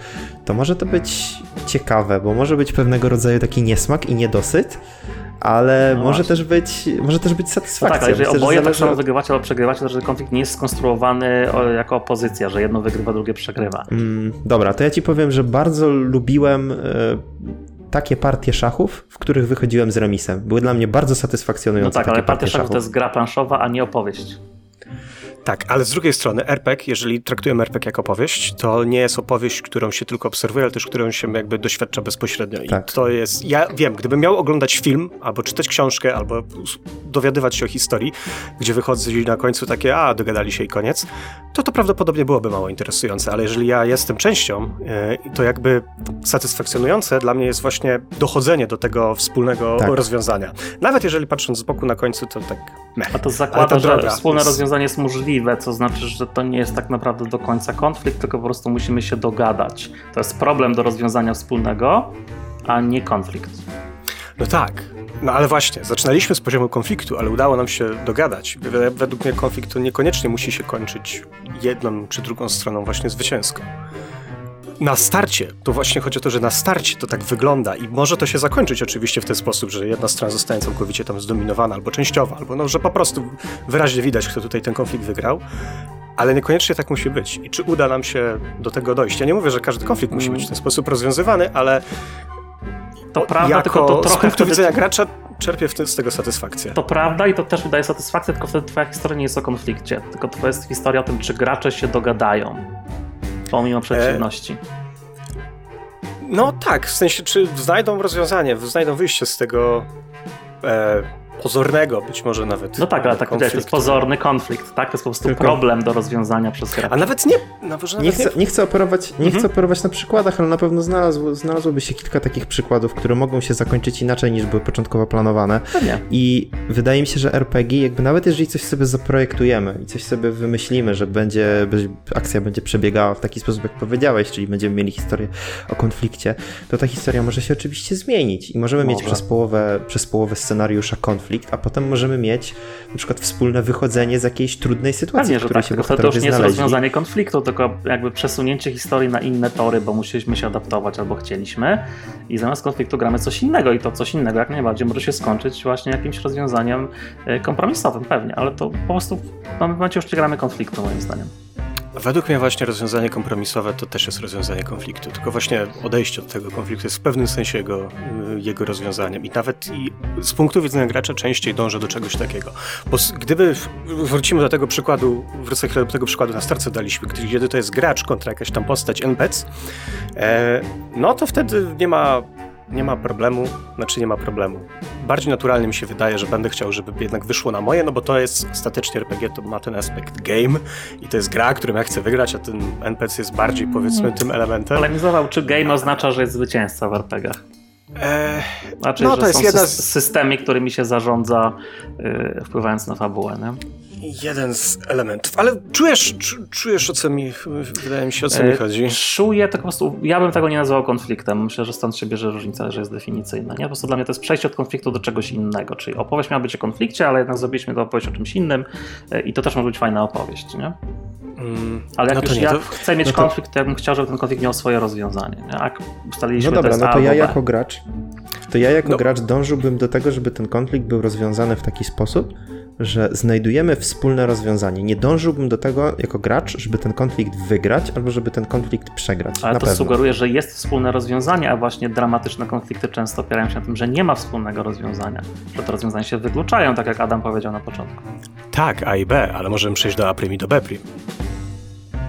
to może to być ciekawe, bo może być pewnego rodzaju taki niesmak i niedosyt, ale No może właśnie. też być, może też być No satysfakcja. tak, ale jeżeli Myślę, oboje tak samo wygrywacie albo przegrywacie, to że konflikt nie jest skonstruowany jako opozycja, że jedno wygrywa, drugie przegrywa. Mm, dobra, to ja ci powiem, że bardzo lubiłem e, takie partie szachów, w których wychodziłem z remisem. Były dla mnie bardzo No satysfakcjonujące tak, takie ale partia partie szachów szachów. to jest gra planszowa, a nie opowieść. Tak, ale z drugiej strony RPG, jeżeli traktujemy RPG jako opowieść, to nie jest opowieść, którą się tylko obserwuje, ale też którą się jakby doświadcza bezpośrednio. I Tak. to jest, ja wiem, gdybym miał oglądać film, albo czytać książkę, albo dowiadywać się o historii, gdzie wychodzi na końcu takie, a dogadali się i koniec, to to prawdopodobnie byłoby mało interesujące, ale jeżeli ja jestem częścią, e, to jakby satysfakcjonujące dla mnie jest właśnie dochodzenie do tego wspólnego Tak. rozwiązania. Nawet jeżeli patrząc z boku na końcu, to tak meh. A to zakłada, że droga wspólne jest- rozwiązanie jest możliwe, co znaczy, że to nie jest tak naprawdę do końca konflikt, tylko po prostu musimy się dogadać. To jest problem do rozwiązania wspólnego, a nie konflikt. No tak. No ale właśnie, zaczynaliśmy z poziomu konfliktu, ale udało nam się dogadać. Według mnie konflikt to niekoniecznie musi się kończyć jedną czy drugą stroną właśnie zwycięską. Na starcie, to właśnie chodzi o to, że na starcie to tak wygląda i może to się zakończyć oczywiście w ten sposób, że jedna strona zostanie całkowicie tam zdominowana albo częściowa, albo no, że po prostu wyraźnie widać, kto tutaj ten konflikt wygrał. Ale niekoniecznie tak musi być. I czy uda nam się do tego dojść? Ja nie mówię, że każdy konflikt musi być w ten sposób rozwiązywany, ale To prawda, jako tylko to z trochę punktu wtedy... widzenia gracza tym, z tego satysfakcję. To prawda i to też wydaje satysfakcję, tylko wtedy twoja historia nie jest o konflikcie, tylko to jest historia o tym, czy gracze się dogadają, pomimo przeciwności. No tak, w sensie, czy znajdą rozwiązanie, znajdą wyjście z tego e, pozornego być może nawet. No tak, ale tak to jest pozorny konflikt, tak? To jest po prostu Tylko... problem do rozwiązania przez grę. A nawet nie... Nawet nie, chcę, nie chcę operować, nie mhm. chcę operować na przykładach, ale na pewno znalazło, znalazłoby się kilka takich przykładów, które mogą się zakończyć inaczej niż były początkowo planowane. Pewnie. I wydaje mi się, że RPG, jakby nawet jeżeli coś sobie zaprojektujemy i coś sobie wymyślimy, że będzie, akcja będzie przebiegała w taki sposób, jak powiedziałeś, czyli będziemy mieli historię o konflikcie, to ta historia może się oczywiście zmienić i możemy może. mieć przez połowę, przez połowę scenariusza konflikt, a potem możemy mieć na przykład wspólne wychodzenie z jakiejś trudnej sytuacji, Pewnie, w której tak, się to, to już nie jest rozwiązanie konfliktu, tylko jakby przesunięcie historii na inne tory, bo musieliśmy się adaptować albo chcieliśmy. I zamiast konfliktu gramy coś innego i to coś innego jak najbardziej może się skończyć właśnie jakimś rozwiązaniem e, kompromisowym pewnie, ale to po prostu w tym momencie już nie gramy konfliktu moim zdaniem. Według mnie właśnie rozwiązanie kompromisowe to też jest rozwiązanie konfliktu, tylko właśnie odejście od tego konfliktu jest w pewnym sensie jego, jego rozwiązaniem i nawet i z punktu widzenia gracza częściej dążę do czegoś takiego. Bo gdyby wrócimy do tego przykładu, wrócę do tego przykładu na starce daliśmy, kiedy to jest gracz kontra jakaś tam postać NPC, e, no to wtedy nie ma nie ma problemu, znaczy nie ma problemu. Bardziej naturalnie mi się wydaje, że będę chciał, żeby jednak wyszło na moje, no bo to jest ostatecznie RPG, to ma ten aspekt game i to jest gra, którym ja chcę wygrać, a ten NPC jest bardziej powiedzmy tym elementem. Polemizował, czy game oznacza, że jest zwycięzca w RPGach? Eee, znaczy, no, to jest jedna z... systemy, którymi się zarządza, yy, wpływając na fabułę. Nie? Jeden z elementów, ale czujesz, czujesz o co mi, wydaje mi się, o co mi e, chodzi. Czuję to po prostu, ja bym tego nie nazwał konfliktem, myślę, że stąd się bierze różnica, że jest definicyjna, nie? Po prostu dla mnie to jest przejście od konfliktu do czegoś innego, czyli opowieść miała być o konflikcie, ale jednak zrobiliśmy to opowieść o czymś innym e, i to też może być fajna opowieść, nie? Mm, ale jak no już nie, ja to, chcę mieć no to... konflikt, to ja bym chciał, żeby ten konflikt miał swoje rozwiązanie. Nie? Jak ustaliliśmy, no dobra, to no to ja jako gracz, to ja jako no. gracz dążyłbym do tego, żeby ten konflikt był rozwiązany w taki sposób, że znajdujemy wspólne rozwiązanie. Nie dążyłbym do tego jako gracz, żeby ten konflikt wygrać albo żeby ten konflikt przegrać. Ale na to pewno. sugeruje, że jest wspólne rozwiązanie, a właśnie dramatyczne konflikty często opierają się na tym, że nie ma wspólnego rozwiązania. Że te rozwiązania się wykluczają, tak jak Adam powiedział na początku. Tak, A i B, ale możemy przejść do A' i do B'.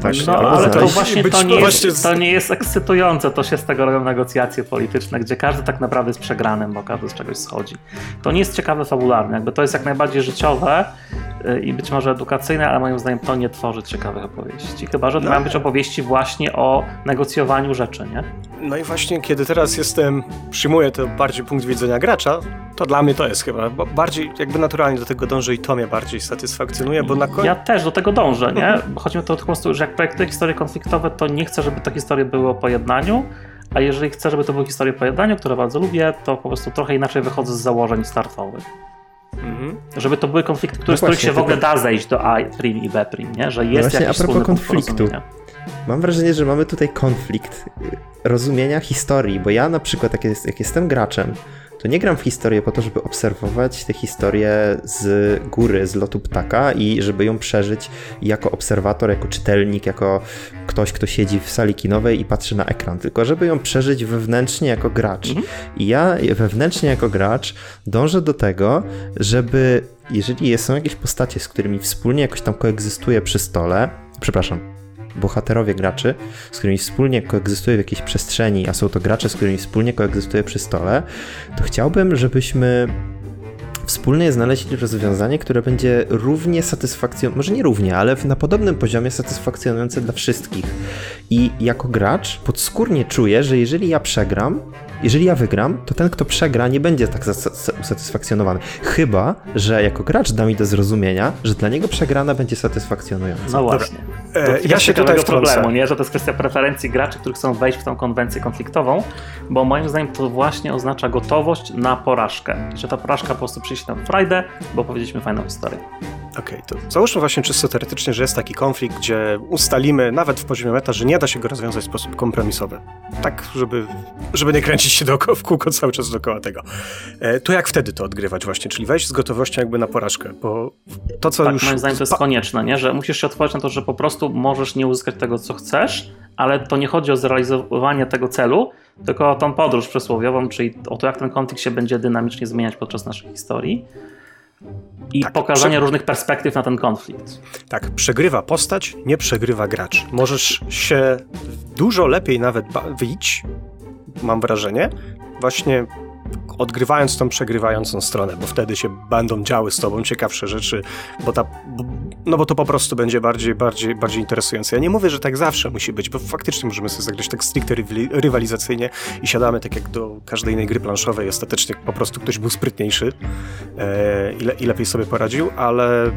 Tak, no, ale to właśnie to nie, jest, to nie jest ekscytujące, to się z tego robią negocjacje polityczne, gdzie każdy tak naprawdę jest przegranym, bo każdy z czegoś schodzi. To nie jest ciekawe fabularnie, jakby to jest jak najbardziej życiowe y, i być może edukacyjne, ale moim zdaniem to nie tworzy ciekawych opowieści. Chyba, że to no. mają być opowieści właśnie o negocjowaniu rzeczy, nie? No i właśnie kiedy teraz jestem, przyjmuję to bardziej punkt widzenia gracza, to dla mnie to jest chyba bardziej jakby naturalnie do tego dążę i to mnie bardziej satysfakcjonuje, bo na koniec... Ja też do tego dążę, nie? Chodzi mi to po prostu, że jak projektuję historie konfliktowe, to nie chcę, żeby te historie były o pojednaniu, a jeżeli chcę, żeby to były historie o pojednaniu, które bardzo lubię, to po prostu trochę inaczej wychodzę z założeń startowych. Mhm. Żeby to były konflikty, które, no z których się w ogóle da zejść do A prim i B prim, nie? Że jest no właśnie, jakiś a propos konfliktu. Mam wrażenie, że mamy tutaj konflikt rozumienia historii, bo ja na przykład, jak, jest, jak jestem graczem, to nie gram w historię po to, żeby obserwować tę historię z góry, z lotu ptaka i żeby ją przeżyć jako obserwator, jako czytelnik, jako ktoś, kto siedzi w sali kinowej i patrzy na ekran, tylko żeby ją przeżyć wewnętrznie jako gracz. Mhm. I ja wewnętrznie jako gracz dążę do tego, żeby jeżeli są jakieś postacie, z którymi wspólnie jakoś tam koegzystuję przy stole, przepraszam, bohaterowie graczy, z którymi wspólnie koegzystuję w jakiejś przestrzeni, a są to gracze, z którymi wspólnie koegzystuję przy stole, to chciałbym, żebyśmy wspólnie znaleźli rozwiązanie, które będzie równie satysfakcjonujące, może nie równie, ale na podobnym poziomie satysfakcjonujące dla wszystkich. I jako gracz podskórnie czuję, że jeżeli ja przegram, jeżeli ja wygram, to ten, kto przegra, nie będzie tak usatysfakcjonowany. Chyba, że jako gracz da mi do zrozumienia, że dla niego przegrana będzie satysfakcjonująca. No właśnie. E, ja się tutaj tego problemu, nie? Że to jest kwestia preferencji graczy, którzy chcą wejść w tą konwencję konfliktową, bo moim zdaniem to właśnie oznacza gotowość na porażkę. I że ta porażka po prostu przyjdzie na frajdę, bo powiedzieliśmy fajną historię. Okej, okay, to załóżmy właśnie czysto teoretycznie, że jest taki konflikt, gdzie ustalimy nawet w poziomie meta, że nie da się go rozwiązać w sposób kompromisowy. Tak, żeby, żeby nie kręcić się dookoła, w kółko cały czas dookoła tego. E, to jak wtedy to odgrywać właśnie? Czyli wejść z gotowością jakby na porażkę, bo to, co tak, już... moim zdaniem to jest konieczne, nie? że musisz się otworzyć na to, że po prostu możesz nie uzyskać tego, co chcesz, ale to nie chodzi o zrealizowanie tego celu, tylko o tą podróż przysłowiową, czyli o to, jak ten konflikt się będzie dynamicznie zmieniać podczas naszej historii i tak, pokazanie prze... różnych perspektyw na ten konflikt. Tak, przegrywa postać, nie przegrywa gracz. Możesz się dużo lepiej nawet wyjść, mam wrażenie, właśnie odgrywając tą przegrywającą stronę, bo wtedy się będą działy z tobą ciekawsze rzeczy, bo ta, no bo to po prostu będzie bardziej, bardziej, bardziej interesujące. Ja nie mówię, że tak zawsze musi być, bo faktycznie możemy sobie zagrać tak stricte rywalizacyjnie i siadamy tak jak do każdej innej gry planszowej, ostatecznie po prostu ktoś był sprytniejszy e, i, i lepiej sobie poradził, ale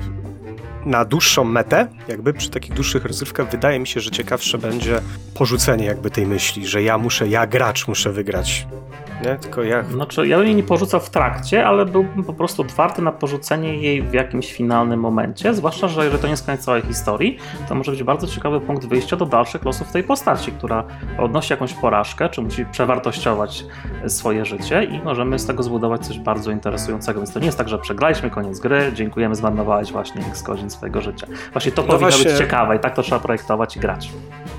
na dłuższą metę, jakby przy takich dłuższych rozrywkach, wydaje mi się, że ciekawsze będzie porzucenie jakby tej myśli, że ja muszę, ja gracz muszę wygrać nie? Tylko ja... Znaczy, ja bym jej nie porzucał w trakcie, ale byłbym po prostu otwarty na porzucenie jej w jakimś finalnym momencie, zwłaszcza, że jeżeli to nie jest koniec całej historii, to może być bardzo ciekawy punkt wyjścia do dalszych losów tej postaci, która odnosi jakąś porażkę, czy musi przewartościować swoje życie i możemy z tego zbudować coś bardzo interesującego. Więc to nie jest tak, że przegraliśmy koniec gry, dziękujemy, zmarnowałeś właśnie x godzin swojego życia. Właśnie to no powinno właśnie... być ciekawe i tak to trzeba projektować i grać.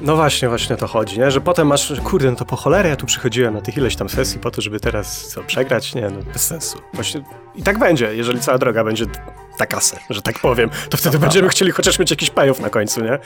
No właśnie, właśnie to chodzi, nie? że potem masz, kurde, no to po cholerę ja tu przychodziłem na tych ileś tam sesji po to, żeby teraz co, przegrać? Nie, no bez sensu. Właśnie i tak będzie, jeżeli cała droga będzie ta kasę, że tak powiem, to wtedy będziemy chcieli chociaż mieć jakiś payoff na końcu, nie?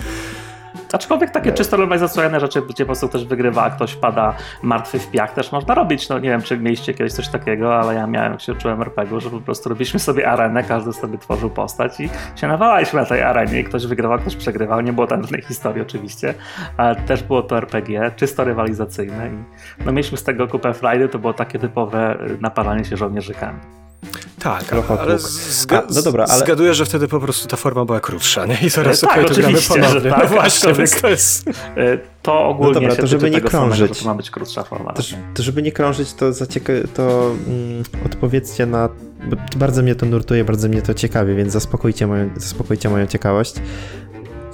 Aczkolwiek takie czysto rywalizacyjne rzeczy, gdzie po prostu ktoś wygrywa, a ktoś pada martwy w piach, też można robić. No nie wiem, czy mieliście kiedyś coś takiego, ale ja miałem, się uczyłem RPG, że po prostu robiliśmy sobie arenę, każdy sobie tworzył postać i się nawalaliśmy na tej arenie i ktoś wygrywał, ktoś przegrywał. Nie było tam żadnej historii oczywiście, ale też było to RPG, czysto rywalizacyjne i no mieliśmy z tego kupę frajdy, to było takie typowe naparzanie się żołnierzykami. Tak, ale, zga no dobra, ale zgaduję, że wtedy po prostu ta forma była krótsza, nie? I teraz tak, okay, to gramy ponownie. Tak, no właśnie, więc to jest... E, to ogólnie no dobra, to żeby nie krążyć, samego, to ma być krótsza forma. To, to żeby nie krążyć, to, zacieka- to mm, odpowiedzcie na... bardzo mnie to nurtuje, bardzo mnie to ciekawi, więc zaspokójcie moją, zaspokójcie moją ciekawość.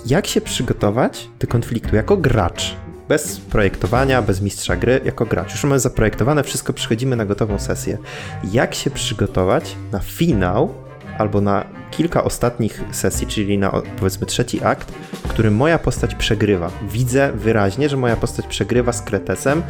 Jak się przygotować do konfliktu jako gracz? Bez projektowania, bez mistrza gry, jako gracz. Już mamy zaprojektowane, wszystko przychodzimy na gotową sesję. Jak się przygotować na finał albo na kilka ostatnich sesji, czyli na powiedzmy trzeci akt, w którym moja postać przegrywa. Widzę wyraźnie, że moja postać przegrywa z Kretesem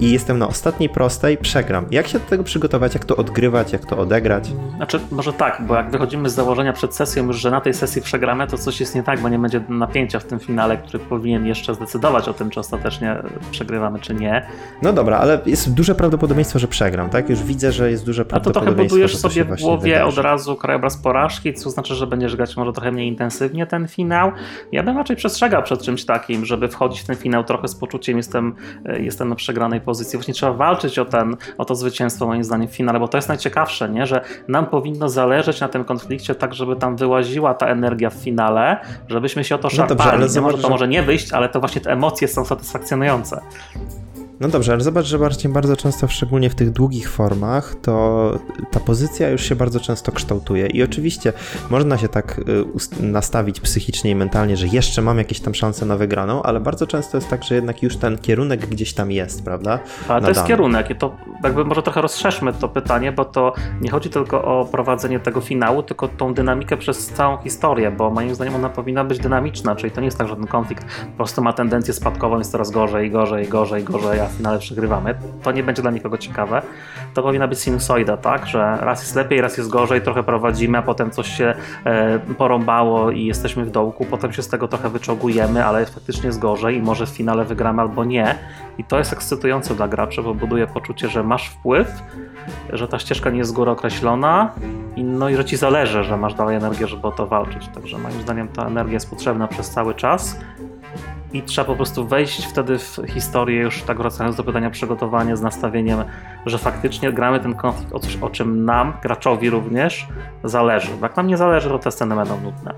i jestem na ostatniej prostej, przegram. Jak się do tego przygotować, jak to odgrywać, jak to odegrać? Znaczy, może tak, bo jak wychodzimy z założenia przed sesją już, że na tej sesji przegramy, to coś jest nie tak, bo nie będzie napięcia w tym finale, który powinien jeszcze zdecydować o tym, czy ostatecznie przegrywamy, czy nie. No dobra, ale jest duże prawdopodobieństwo, że przegram, tak? Już widzę, że jest duże prawdopodobieństwo, A to trochę budujesz sobie w głowie od razu krajobraz porażki, co znaczy, że będziesz grać może trochę mniej intensywnie ten finał. Ja bym raczej przestrzegał przed czymś takim, żeby wchodzić w ten finał trochę z poczuciem jestem, e, jestem na przegranej pozycji. Właśnie trzeba walczyć o, ten, o to zwycięstwo moim zdaniem w finale, bo to jest najciekawsze, nie? że nam powinno zależeć na tym konflikcie tak, żeby tam wyłaziła ta energia w finale, żebyśmy się o to szarpali. No dobrze, ale zobacz, może to może nie wyjść, ale to właśnie te emocje są satysfakcjonujące. No dobrze, ale zobacz, że bardziej bardzo często, szczególnie w tych długich formach, to ta pozycja już się bardzo często kształtuje. I oczywiście można się tak y, nastawić psychicznie i mentalnie, że jeszcze mam jakieś tam szanse na wygraną, ale bardzo często jest tak, że jednak już ten kierunek gdzieś tam jest, prawda? Ale to jest kierunek i to jakby może trochę rozszerzmy to pytanie, bo to nie chodzi tylko o prowadzenie tego finału, tylko tą dynamikę przez całą historię, bo moim zdaniem ona powinna być dynamiczna, czyli to nie jest tak, że ten konflikt po prostu ma tendencję spadkową, jest coraz gorzej, gorzej, gorzej, gorzej, w finale przegrywamy. To nie będzie dla nikogo ciekawe. To powinna być sinusoida, tak? Że raz jest lepiej, raz jest gorzej, trochę prowadzimy, a potem coś się e, porąbało i jesteśmy w dołku, potem się z tego trochę wyczogujemy, ale faktycznie jest gorzej i może w finale wygramy albo nie. I to jest ekscytujące dla graczy, bo buduje poczucie, że masz wpływ, że ta ścieżka nie jest z góry określona i, no i że ci zależy, że masz dalej energię, żeby o to walczyć. Także moim zdaniem ta energia jest potrzebna przez cały czas i trzeba po prostu wejść wtedy w historię, już tak wracając do pytania przygotowanie z nastawieniem, że faktycznie gramy ten konflikt o coś, o czym nam, graczowi również, zależy. Jak nam nie zależy, to te sceny będą nudne.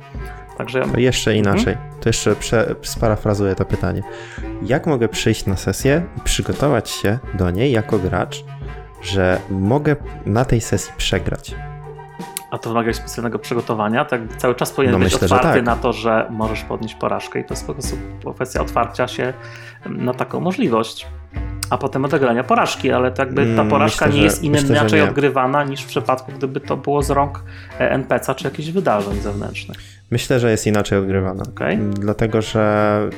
Także... To jeszcze inaczej, to jeszcze prze, sparafrazuję to pytanie. Jak mogę przyjść na sesję i przygotować się do niej jako gracz, że mogę na tej sesji przegrać? A to wymaga specjalnego przygotowania, tak cały czas powinien no być myślę, otwarty tak. na to, że możesz podnieść porażkę i to jest po prostu kwestia otwarcia się na taką możliwość. A potem odegrania porażki, ale to jakby ta mm, porażka myślę, nie jest innym, myślę, inaczej nie. odgrywana niż w przypadku, gdyby to było z rąk e, NPC czy jakichś wydarzeń zewnętrznych. Myślę, że jest inaczej odgrywana. Okay. Dlatego, że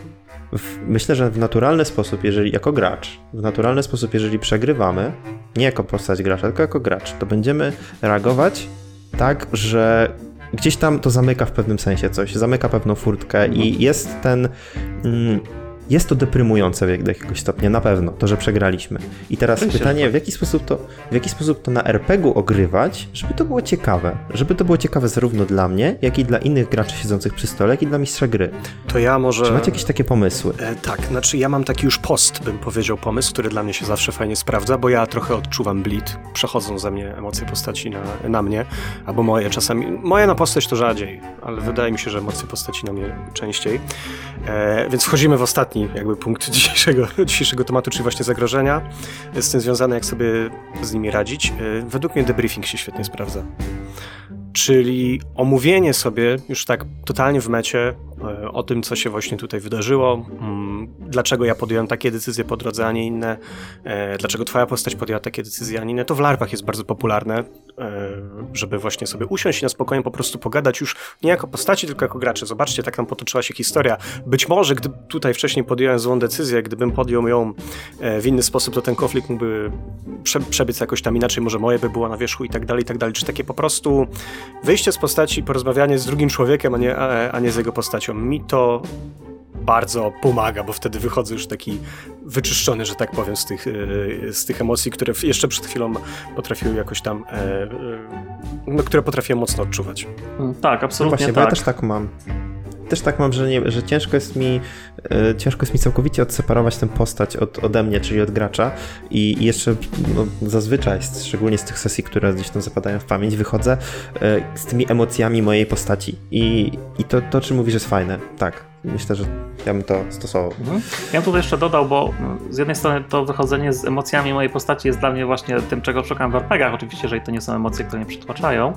w, myślę, że w naturalny sposób, jeżeli jako gracz, w naturalny sposób, jeżeli przegrywamy, nie jako postać gracza, tylko jako gracz, to będziemy reagować tak, że gdzieś tam to zamyka w pewnym sensie coś, zamyka pewną furtkę i mhm. jest ten. Mm, jest to deprymujące do jakiegoś stopnia, na pewno, to, że przegraliśmy. I teraz że pytanie, w jaki, sposób to, w jaki sposób to na RPG-u ogrywać, żeby to było ciekawe. Żeby to było ciekawe zarówno dla mnie, jak i dla innych graczy siedzących przy stole, jak i dla mistrza gry. To ja może... Czy macie jakieś takie pomysły? E, tak, znaczy ja mam taki już post, bym powiedział, pomysł, który dla mnie się zawsze fajnie sprawdza, bo ja trochę odczuwam bleed, przechodzą ze mnie emocje postaci na, na mnie, albo moje czasami, moje na postać to rzadziej, ale wydaje mi się, że emocje postaci na mnie częściej. E, więc wchodzimy w ostatni jakby punkt dzisiejszego, dzisiejszego tematu, czyli właśnie zagrożenia, z tym związane jak sobie z nimi radzić. E, według mnie debriefing się świetnie sprawdza. Czyli omówienie sobie już tak totalnie w mecie e, o tym, co się właśnie tutaj wydarzyło, mm, dlaczego ja podjąłem takie decyzje po drodze, a nie inne, e, dlaczego twoja postać podjęła takie decyzje, a nie inne. To w larwach jest bardzo popularne, e, żeby właśnie sobie usiąść i na spokojnie po prostu pogadać już nie jako postaci, tylko jako gracze. Zobaczcie, tak nam potoczyła się historia. Być może, gdy tutaj wcześniej podjąłem złą decyzję, gdybym podjął ją w inny sposób, to ten konflikt mógłby prze, przebiec jakoś tam inaczej, może moje by było na wierzchu i tak dalej, i tak dalej. Czy takie po prostu wyjście z postaci, porozmawianie z drugim człowiekiem, a nie, a, a nie z jego postacią. Mi to bardzo pomaga, bo wtedy wychodzę już taki wyczyszczony, że tak powiem, z tych, e, z tych emocji, które jeszcze przed chwilą potrafiły jakoś tam, e, e, no, które potrafiłem mocno odczuwać. Mm, Tak, No absolutnie właśnie, bo ja tak. też tak mam. Też tak mam, że, nie, że ciężko jest mi e, ciężko jest mi całkowicie odseparować tę postać od, ode mnie, czyli od gracza. I, jeszcze no, zazwyczaj, szczególnie z tych sesji, które gdzieś tam zapadają w pamięć, wychodzę e, z tymi emocjami mojej postaci. I, i to, to, czym mówisz, jest fajne. Tak, myślę, że ja bym to stosował. Mhm. Ja bym tutaj jeszcze dodał, bo no, z jednej strony to wychodzenie z emocjami mojej postaci jest dla mnie właśnie tym, czego szukam w RPGach. Oczywiście, jeżeli to nie są emocje, które mnie przytłaczają.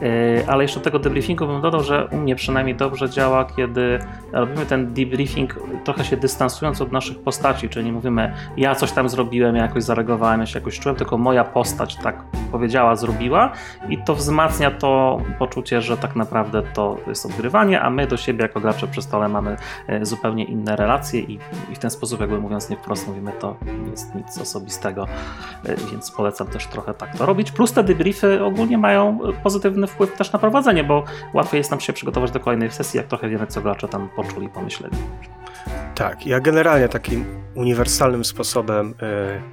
Yy, Ale jeszcze do tego debriefingu bym dodał, że u mnie przynajmniej dobrze działa, kiedy robimy ten debriefing trochę się dystansując od naszych postaci, czyli nie mówimy ja coś tam zrobiłem, ja jakoś zareagowałem, ja się jakoś czułem, tylko moja postać tak powiedziała, zrobiła i to wzmacnia to poczucie, że tak naprawdę to jest odgrywanie, a my do siebie jako gracze przy stole mamy e, zupełnie inne relacje i, i w ten sposób jakby mówiąc nie wprost mówimy to nie jest nic osobistego, e, więc polecam też trochę tak to robić. Plus te debriefy ogólnie mają e, pozytywny wpływ też na prowadzenie, bo łatwiej jest nam się przygotować do kolejnej sesji, jak trochę wiemy co gracze tam poczuli, pomyśleli. Tak, ja generalnie takim uniwersalnym sposobem,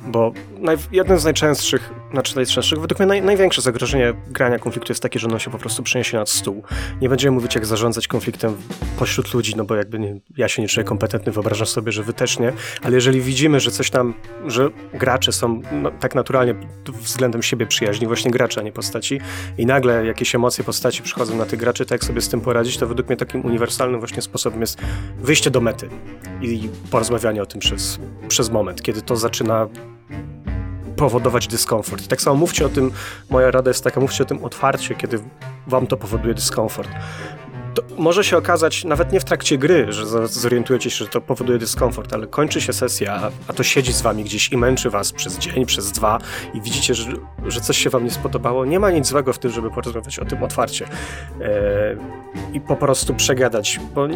yy, bo naj, jeden z najczęstszych, znaczy najczęstszych, według mnie naj, największe zagrożenie grania konfliktu jest takie, że ono się po prostu przeniesie nad stół. Nie będziemy mówić, jak zarządzać konfliktem pośród ludzi, no bo jakby nie, ja się nie czuję kompetentny, wyobrażam sobie, że wy też nie, ale jeżeli widzimy, że coś tam, że gracze są no, tak naturalnie względem siebie przyjaźni, właśnie gracze, a nie postaci, i nagle jakieś emocje postaci przychodzą na tych graczy, tak jak sobie z tym poradzić, to według mnie takim uniwersalnym właśnie sposobem jest wyjście do mety i porozmawianie o tym przez, przez moment, kiedy to zaczyna powodować dyskomfort. I tak samo mówcie o tym, moja rada jest taka, mówcie o tym otwarcie, kiedy wam to powoduje dyskomfort. To może się okazać, nawet nie w trakcie gry, że zorientujecie się, że to powoduje dyskomfort, ale kończy się sesja, a, to siedzi z wami gdzieś i męczy was przez dzień, przez dwa i widzicie, że, że coś się wam nie spodobało. Nie ma nic złego w tym, żeby porozmawiać o tym otwarcie e, i po prostu przegadać, bo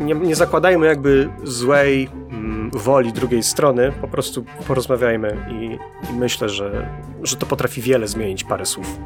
nie, nie zakładajmy jakby złej mm, woli drugiej strony, po prostu porozmawiajmy i, i myślę, że, że to potrafi wiele zmienić parę słów.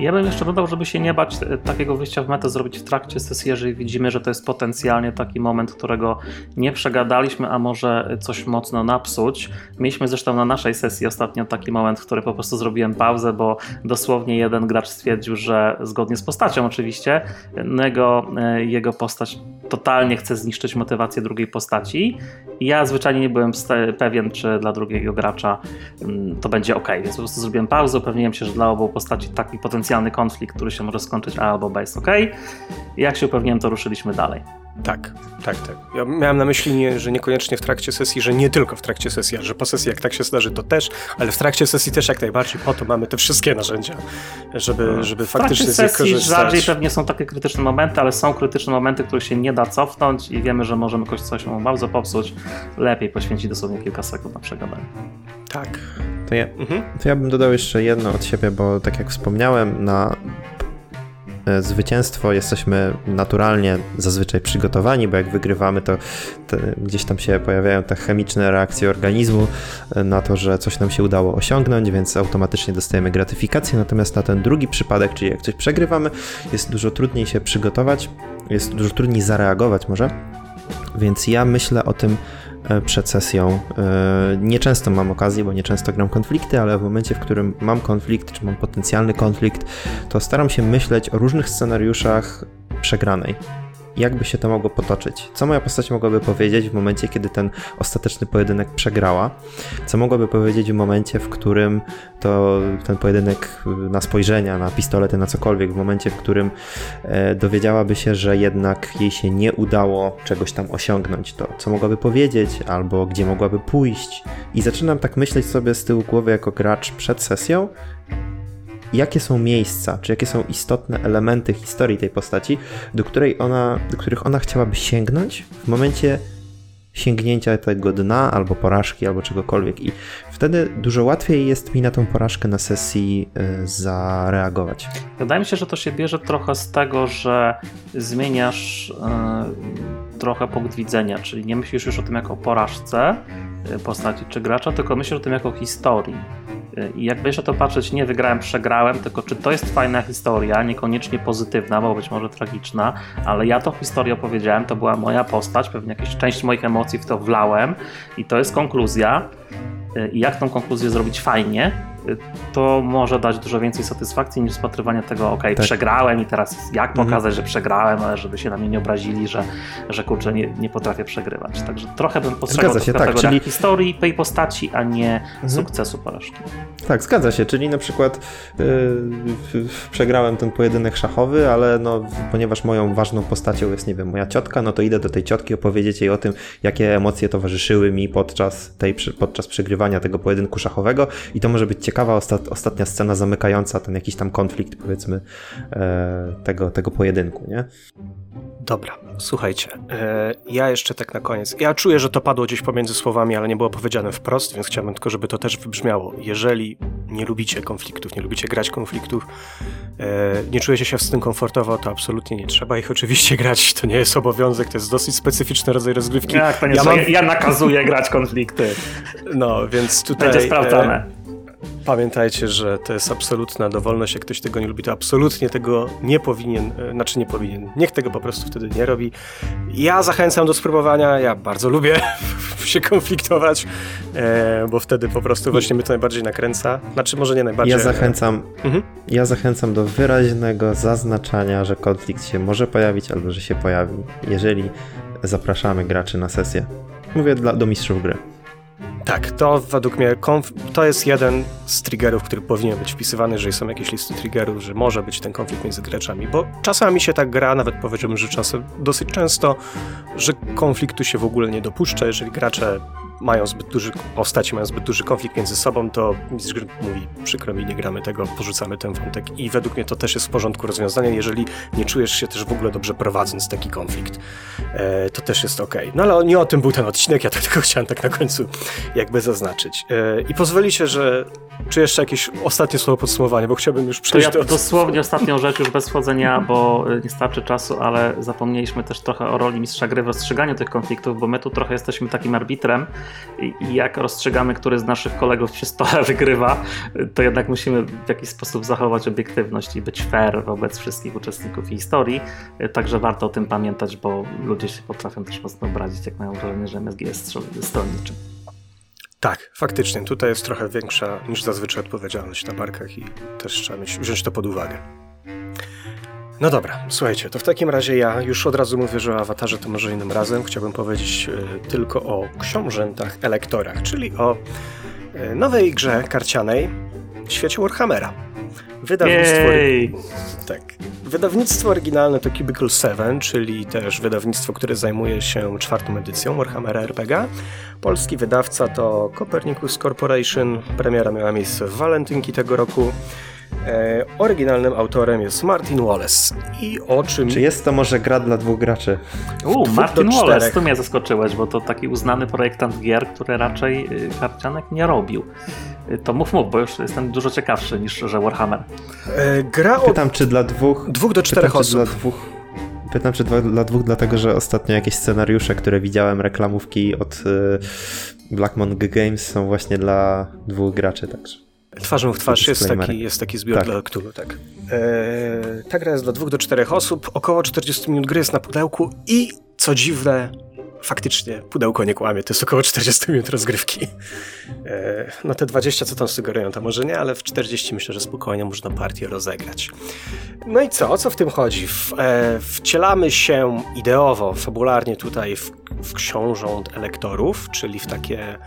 Ja bym jeszcze dodał, żeby się nie bać e, takiego wyjścia w metę zrobić w trakcie sesji, jeżeli widzimy, że to jest potencjalnie taki moment, którego nie przegadaliśmy, a może coś mocno napsuć. Mieliśmy zresztą na naszej sesji ostatnio taki moment, w którym po prostu zrobiłem pauzę, bo dosłownie jeden gracz stwierdził, że zgodnie z postacią oczywiście, no jego, e, jego postać totalnie chce zniszczyć motywację drugiej postaci. I Ja zwyczajnie nie byłem pewien, czy dla drugiego gracza mm, to będzie ok, więc po prostu zrobiłem pauzę, upewniłem się, że dla obu postaci taki potencjalny konflikt, który się może skończyć A albo B jest ok. Jak się upewniłem, to ruszyliśmy dalej. Tak, tak, tak. Ja miałem na myśli, nie, że niekoniecznie w trakcie sesji, że nie tylko w trakcie sesji, a że po sesji jak tak się zdarzy, to też, ale w trakcie sesji też jak najbardziej. Po to mamy te wszystkie narzędzia, żeby, żeby W trakcie faktycznie z nich sesji korzystać. rzadziej pewnie są takie krytyczne momenty, ale są krytyczne momenty, których się nie da cofnąć i wiemy, że możemy kogoś coś mu bardzo popsuć. Lepiej poświęcić dosłownie kilka sekund na przegadanie. Tak. To ja, Mhm. To ja bym dodał jeszcze jedno od siebie, bo tak jak wspomniałem, na zwycięstwo jesteśmy naturalnie zazwyczaj przygotowani, bo jak wygrywamy, to te, gdzieś tam się pojawiają te chemiczne reakcje organizmu e, na to, że coś nam się udało osiągnąć, więc automatycznie dostajemy gratyfikację. Natomiast na ten drugi przypadek, czyli jak coś przegrywamy, jest dużo trudniej się przygotować, jest dużo trudniej zareagować może. Więc ja myślę o tym e, przed sesją. E, nieczęsto mam okazję, bo nieczęsto gram konflikty, ale w momencie, w którym mam konflikt, czy mam potencjalny konflikt, to staram się myśleć o różnych scenariuszach przegranej jakby się to mogło potoczyć. Co moja postać mogłaby powiedzieć w momencie, kiedy ten ostateczny pojedynek przegrała? Co mogłaby powiedzieć w momencie, w którym to ten pojedynek na spojrzenia, na pistolety, na cokolwiek, w momencie, w którym e, dowiedziałaby się, że jednak jej się nie udało czegoś tam osiągnąć, to co mogłaby powiedzieć, albo gdzie mogłaby pójść. I zaczynam tak myśleć sobie z tyłu głowy jako gracz przed sesją, jakie są miejsca, czy jakie są istotne elementy historii tej postaci, do, której ona, do których ona chciałaby sięgnąć w momencie sięgnięcia tego dna, albo porażki, albo czegokolwiek. I wtedy dużo łatwiej jest mi na tą porażkę na sesji y, zareagować. Wydaje mi się, że to się bierze trochę z tego, że zmieniasz y, trochę punkt widzenia, czyli nie myślisz już o tym jako porażce y, postaci czy gracza, tylko myślisz o tym jako historii i jak będziesz o to patrzeć, nie wygrałem, przegrałem, tylko czy to jest fajna historia, niekoniecznie pozytywna, bo być może tragiczna, ale ja tą historię opowiedziałem, to była moja postać, pewnie jakaś część moich emocji w to wlałem i to jest konkluzja. I jak tą konkluzję zrobić fajnie, to może dać dużo więcej satysfakcji niż rozpatrywanie tego, ok, tak. przegrałem i teraz jak mhm. pokazać, mhm. że przegrałem, ale żeby się na mnie nie obrazili, że, że kurczę, nie, nie potrafię przegrywać. Także trochę bym postrzegał się, tak, czyli... historii tej postaci, a nie mhm. sukcesu porażki. Tak, zgadza się, czyli na przykład yy, przegrałem ten pojedynek szachowy, ale no, ponieważ moją ważną postacią jest, nie wiem, moja ciotka, no to idę do tej ciotki opowiedzieć jej o tym, jakie emocje towarzyszyły mi podczas, tej, podczas przegrywania tego pojedynku szachowego i to może być ciekawa ostat, ostatnia scena zamykająca ten jakiś tam konflikt, powiedzmy, e, tego, tego pojedynku, nie? Dobra, słuchajcie, e, ja jeszcze tak na koniec. Ja czuję, że to padło gdzieś pomiędzy słowami, ale nie było powiedziane wprost, więc chciałbym tylko, żeby to też wybrzmiało. Jeżeli nie lubicie konfliktów, nie lubicie grać konfliktów, e, nie czujecie się z tym komfortowo, to absolutnie nie trzeba ich oczywiście grać. To nie jest obowiązek, to jest dosyć specyficzny rodzaj rozgrywki. Jak to nie ja, mam... ja nakazuję grać konflikty. No, więc tutaj... Będzie sprawdzane. Pamiętajcie, że to jest absolutna dowolność. Jak ktoś tego nie lubi, to absolutnie tego nie powinien, e, znaczy nie powinien. Niech tego po prostu wtedy nie robi. Ja zachęcam do spróbowania. Ja bardzo lubię się konfliktować, e, bo wtedy po prostu właśnie mnie to najbardziej nakręca. Znaczy, może nie najbardziej. Ja zachęcam, mhm. ja zachęcam do wyraźnego zaznaczania, że konflikt się może pojawić albo że się pojawi, jeżeli zapraszamy graczy na sesję. Mówię dla, do mistrzów gry. Tak, to według mnie to jest jeden z triggerów, który powinien być wpisywany, jeżeli są jakieś listy triggerów, że może być ten konflikt między graczami, bo czasami się tak gra, nawet powiedziałbym, że czasem dosyć często, że konfliktu się w ogóle nie dopuszcza, jeżeli gracze mają zbyt duży, postaci mają zbyt duży konflikt między sobą, to mistrz gry mówi, przykro mi, nie gramy tego, porzucamy ten wątek i według mnie to też jest w porządku rozwiązanie, jeżeli nie czujesz się też w ogóle dobrze prowadząc taki konflikt, e, to też jest ok. No ale nie o tym był ten odcinek, ja to tylko chciałem tak na końcu jakby zaznaczyć. E, I pozwolicie, że czy jeszcze jakieś ostatnie słowo podsumowania, bo chciałbym już przejść to ja do... Dosłownie ostatnią rzecz już bez wchodzenia, bo e, nie starczy czasu, ale zapomnieliśmy też trochę o roli mistrza gry w rozstrzyganiu tych konfliktów, bo my tu trochę jesteśmy takim arbitrem, i jak rozstrzygamy, który z naszych kolegów przy stole wygrywa, to jednak musimy w jakiś sposób zachować obiektywność i być fair wobec wszystkich uczestników historii. Także warto o tym pamiętać, bo ludzie się potrafią też mocno obrazić, jak mają wrażenie, że MSG jest stronniczy. Tak, faktycznie. Tutaj jest trochę większa niż zazwyczaj odpowiedzialność na barkach i też trzeba mieć, wziąć to pod uwagę. No dobra, słuchajcie, to w takim razie ja już od razu mówię, że o awatarze to może innym razem. Chciałbym powiedzieć y, tylko o książętach elektorach, czyli o y, nowej grze karcianej w świecie Warhammera. Wydawnictwo, tak, wydawnictwo oryginalne to Cubicle 7, czyli też wydawnictwo, które zajmuje się czwartą edycją Warhammera RPG. Polski wydawca to Copernicus Corporation. Premiera miała miejsce w walentynki tego roku. E, oryginalnym autorem jest Martin Wallace. I o czym... Czy jest to może gra dla dwóch graczy? U, Martin Wallace, tu mnie zaskoczyłeś, bo to taki uznany projektant gier, który raczej y, karcianek nie robił. Y, to mów, mów, bo już jestem dużo ciekawszy niż że Warhammer. E, gra o... Pytam, czy dla dwóch... Dwóch do czterech Pytam, osób. Dla dwóch... Pytam, czy dwa, dla dwóch, dlatego że ostatnio jakieś scenariusze, które widziałem, reklamówki od y, Black Monk Games są właśnie dla dwóch graczy, także. Twarzą w twarz jest taki, jest taki zbiór tak. dla Cthulhu, tak. Eee, ta gra jest dla dwóch do czterech osób, około 40 minut gry jest na pudełku i co dziwne, faktycznie pudełko nie kłamie, to jest około 40 minut rozgrywki. E, no te 20, co tam sugerują, to może nie, ale w 40 myślę, że spokojnie można partię rozegrać. No i co? O co w tym chodzi? W, e, wcielamy się ideowo, fabularnie tutaj w, w książąt elektorów, czyli w takie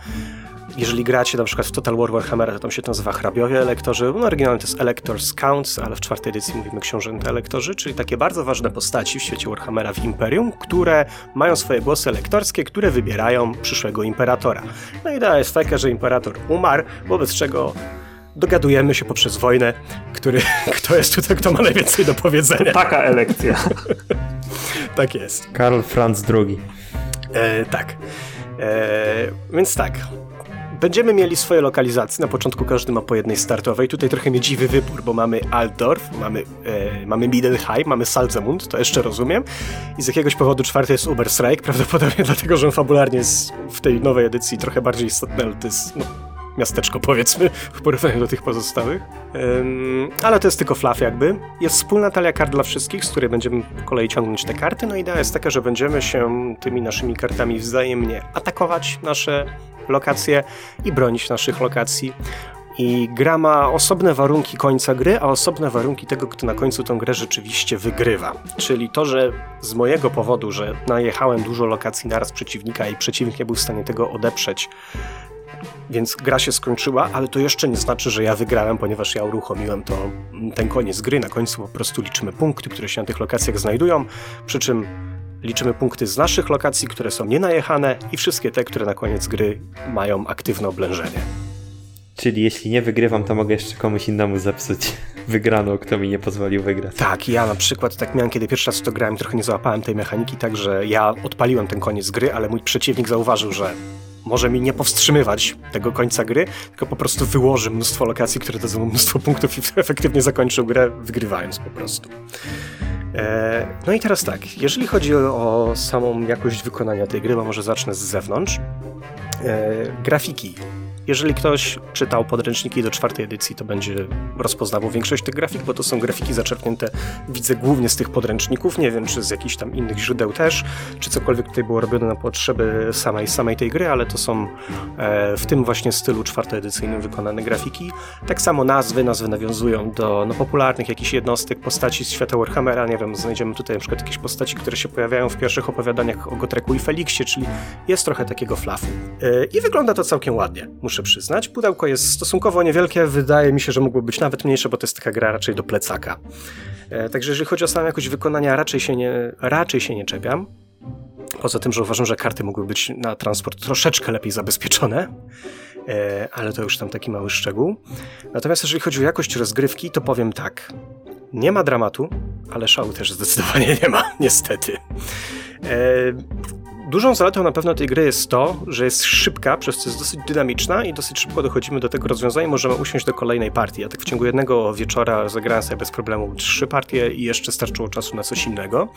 jeżeli gracie na przykład w Total War Warhammera, to tam się to nazywa hrabiowie elektorzy. No oryginalnie to jest Electors Counts, ale w czwartej edycji mówimy książęta elektorzy, czyli takie bardzo ważne postaci w świecie Warhammera w Imperium, które mają swoje głosy elektorskie, które wybierają przyszłego imperatora. No i idea jest taka, że imperator umarł, wobec czego dogadujemy się poprzez wojnę, który, kto jest tutaj, kto ma najwięcej do powiedzenia. Taka elekcja. tak jest. Karl Franz II. E, tak. E, więc tak, Będziemy mieli swoje lokalizacje. Na początku każdy ma po jednej startowej. Tutaj trochę mnie dziwi wybór, bo mamy Altdorf, mamy, e, mamy Middelheim, mamy Salzemund, to jeszcze rozumiem. I z jakiegoś powodu czwarty jest Uberstrike, prawdopodobnie dlatego, że on fabularnie jest w tej nowej edycji trochę bardziej istotny, ale to jest no, miasteczko powiedzmy w porównaniu do tych pozostałych. Um, ale to jest tylko fluff jakby. Jest wspólna talia kart dla wszystkich, z której będziemy po kolei ciągnąć te karty. No idea jest taka, że będziemy się tymi naszymi kartami wzajemnie atakować nasze lokacje i bronić naszych lokacji. I gra ma osobne warunki końca gry, a osobne warunki tego, kto na końcu tę grę rzeczywiście wygrywa. Czyli to, że z mojego powodu, że najechałem dużo lokacji naraz przeciwnika i przeciwnik nie był w stanie tego odeprzeć, więc gra się skończyła, ale to jeszcze nie znaczy, że ja wygrałem, ponieważ ja uruchomiłem to, ten koniec gry. Na końcu po prostu liczymy punkty, które się na tych lokacjach znajdują, przy czym Liczymy punkty z naszych lokacji, które są nienajechane i wszystkie te, które na koniec gry mają aktywne oblężenie. Czyli jeśli nie wygrywam, to mogę jeszcze komuś innemu zepsuć wygraną, kto mi nie pozwolił wygrać. Tak, ja na przykład tak miałem, kiedy pierwszy raz to grałem, trochę nie załapałem tej mechaniki, także ja odpaliłem ten koniec gry, ale mój przeciwnik zauważył, że może mi nie powstrzymywać tego końca gry, tylko po prostu wyłoży mnóstwo lokacji, które dadzą mnóstwo punktów i efektywnie zakończył grę, wygrywając po prostu. E, no i teraz tak, jeżeli chodzi o samą jakość wykonania tej gry, bo może zacznę z zewnątrz. E, grafiki jeżeli ktoś czytał podręczniki do czwartej edycji, to będzie rozpoznawał większość tych grafik, bo to są grafiki zaczerpnięte, widzę, głównie z tych podręczników. Nie wiem, czy z jakichś tam innych źródeł też, czy cokolwiek tutaj było robione na potrzeby samej, samej tej gry, ale to są e, w tym właśnie stylu czwartoedycyjnym wykonane grafiki. Tak samo nazwy, nazwy nawiązują do no, popularnych jakichś jednostek, postaci z świata Warhammera. Nie wiem, znajdziemy tutaj na przykład jakieś postaci, które się pojawiają w pierwszych opowiadaniach o Gotreku i Feliksie, czyli jest trochę takiego flafu. E, I wygląda to całkiem ładnie, muszę muszę przyznać. Pudełko jest stosunkowo niewielkie, wydaje mi się, że mogło być nawet mniejsze, bo to jest taka gra raczej do plecaka. E, także jeżeli chodzi o samą jakość wykonania, raczej się nie, raczej się nie czepiam. Poza tym, że uważam, że karty mogły być na transport troszeczkę lepiej zabezpieczone, e, ale to już tam taki mały szczegół. Natomiast jeżeli chodzi o jakość rozgrywki, to powiem tak. Nie ma dramatu, ale szału też zdecydowanie nie ma, niestety. Dużą zaletą na pewno tej gry jest to, że jest szybka, przez co jest dosyć dynamiczna i dosyć szybko dochodzimy do tego rozwiązania. Możemy usiąść do kolejnej partii. Ja tak w ciągu jednego wieczora zagrałem sobie bez problemu trzy partie i jeszcze starczyło czasu na coś innego.